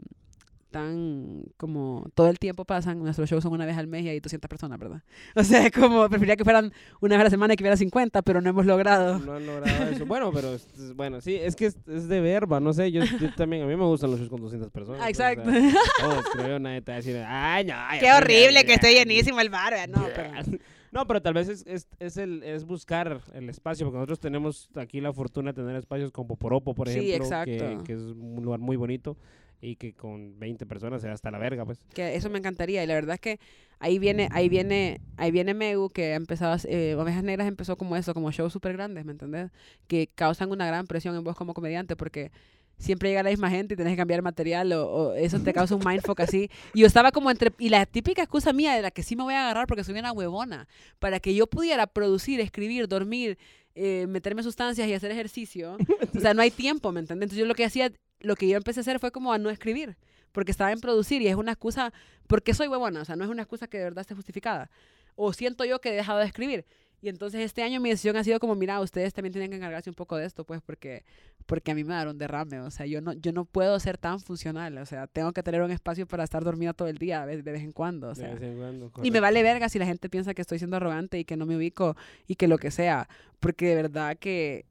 tan como todo el tiempo pasan, nuestros shows son una vez al mes y hay 200 personas, ¿verdad? O sea, es como, preferiría que fueran una vez a la semana y que hubiera 50, pero no hemos logrado. No han logrado eso. Bueno, pero bueno, sí, es que es, es de verba, no sé, yo, yo también, a mí me gustan los shows con 200 personas. Ah, pues, o sea, Exacto. todos, creo nadie te va a decir, ay, no. ay, Qué así, horrible ay, que esté ay, llenísimo el bar, ¿verdad? No, pero... No, pero tal vez es, es, es, el, es buscar el espacio, porque nosotros tenemos aquí la fortuna de tener espacios como Poporopo, por ejemplo, que, que, es un lugar muy bonito y que con 20 personas sea hasta la verga, pues. Que eso me encantaría y la verdad es que ahí viene ahí viene ahí viene Megu que empezado eh, Ovejas Negras empezó como eso, como shows súper grandes, ¿me entendés? Que causan una gran presión en vos como comediante porque siempre llega la misma gente y tenés que cambiar material o, eso te causa un mindfuck así. Y yo estaba como entre... Y la típica excusa mía de la que sí me voy a agarrar porque soy una huevona, para que yo pudiera producir, escribir, dormir, eh, meterme sustancias y hacer ejercicio. o sea, no hay tiempo, ¿me entiendes? Entonces yo lo que hacía, lo que yo empecé a hacer fue como a no escribir, porque estaba en producir y es una excusa, porque soy huevona, o sea, no es una excusa que de verdad esté justificada. O siento yo que he dejado de escribir. Y entonces este año mi decisión ha sido como, mira, ustedes también tienen que encargarse un poco de esto, pues, porque, porque a mí me daron derrame, o sea, yo no, yo no puedo ser tan funcional, o sea, tengo que tener un espacio para estar dormida todo el día, de, vez en cuando, o sea. De vez en cuando, y me vale verga si la gente piensa que estoy siendo arrogante y que no me ubico y que lo que sea, porque de verdad que,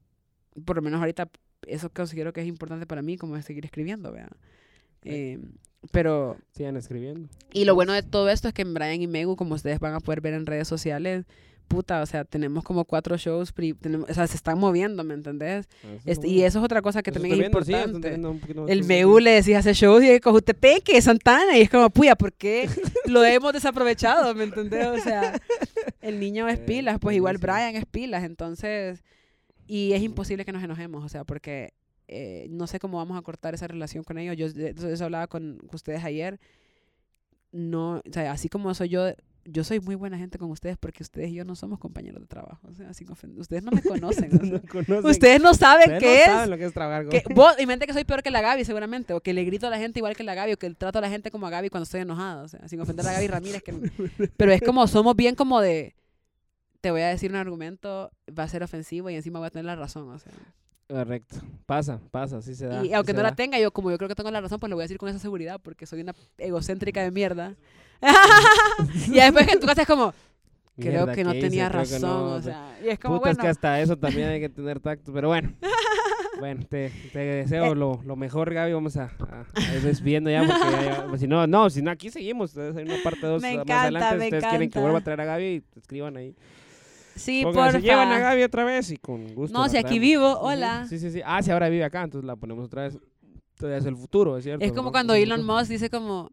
por lo menos ahorita, eso considero que es importante para mí, como es seguir escribiendo, ¿verdad? Eh, pero... Sigan escribiendo. Y lo bueno de todo esto es que en Brian y Megu, como ustedes van a poder ver en redes sociales, puta, o sea, tenemos como cuatro shows, tenemos, o sea, se están moviendo, ¿me entendés? Este, y eso es otra cosa que también es importante. el MEU le decía hace shows y es Cojutepeque, Santana, y es como, puya, ¿por qué lo hemos desaprovechado, ¿me entendés? O sea, el niño es eh, pilas, pues igual Brian es pilas, entonces, y es imposible que nos enojemos, o sea, porque eh, no sé cómo vamos a cortar esa relación con ellos. Yo eso hablaba con ustedes ayer. No, o sea, así como soy yo yo soy muy buena gente con ustedes porque ustedes y yo no somos compañeros de trabajo. O sea, ustedes no me conocen. Ustedes no saben qué es. lo que es trabajar que, vos, y mente que soy peor que la Gaby, seguramente. O que le grito a la gente igual que la Gaby. O que trato a la gente como a Gaby cuando estoy enojada. O sea, sin ofender a Gaby Ramírez. Que, pero es como, somos bien como de. Te voy a decir un argumento, va a ser ofensivo y encima voy a tener la razón. O sea. Correcto. Pasa, pasa, así se da. Y aunque no la tenga, yo como yo creo que tengo la razón, pues lo voy a decir con esa seguridad porque soy una egocéntrica de mierda. y después que en tu casa es como, creo que no tenía razón, o sea, y es como, Puta, bueno. es que hasta eso también hay que tener tacto, pero bueno. Bueno, te, te deseo lo, lo, mejor, Gaby. Vamos a, a, ir despidiendo ya, porque si no, no, si no, aquí seguimos. Hay una parte 2 más encanta, adelante. Si ustedes quieren que vuelva a traer a Gaby, escriban ahí. Sí, por Se llevan a Gaby otra vez y con gusto. No, si aquí vivo, hola. Sí, sí, sí. Ah, si ahora vive acá, entonces la ponemos otra vez. Todavía es el futuro, es cierto. Es como cuando Elon Musk dice como,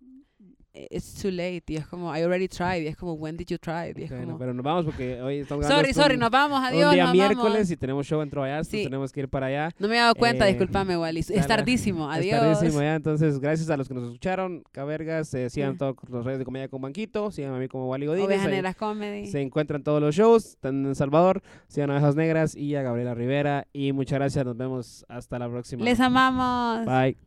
it's too late. Y es como, I already tried. Y es como, when did you try? Y es como... Pero nos vamos porque hoy estamos Sorry, sorry, nos vamos, adiós. Un día nos miércoles vamos. y tenemos show en Trovallas, sí. tenemos que ir para allá. No me he dado cuenta, Eh, discúlpame, Wally. Es tardísimo, adiós. Es tardísimo ya, entonces gracias a los que nos escucharon. Cabergas, eh, sigan Sí. todos los redes de comedia con Banquito, sigan a mí como Wally Godínez. Ovejas Comedy. Se encuentran todos los shows, están en Salvador, sigan a Ovejas Negras y a Gabriela Rivera. Y muchas gracias, nos vemos hasta la próxima. Les amamos. Bye.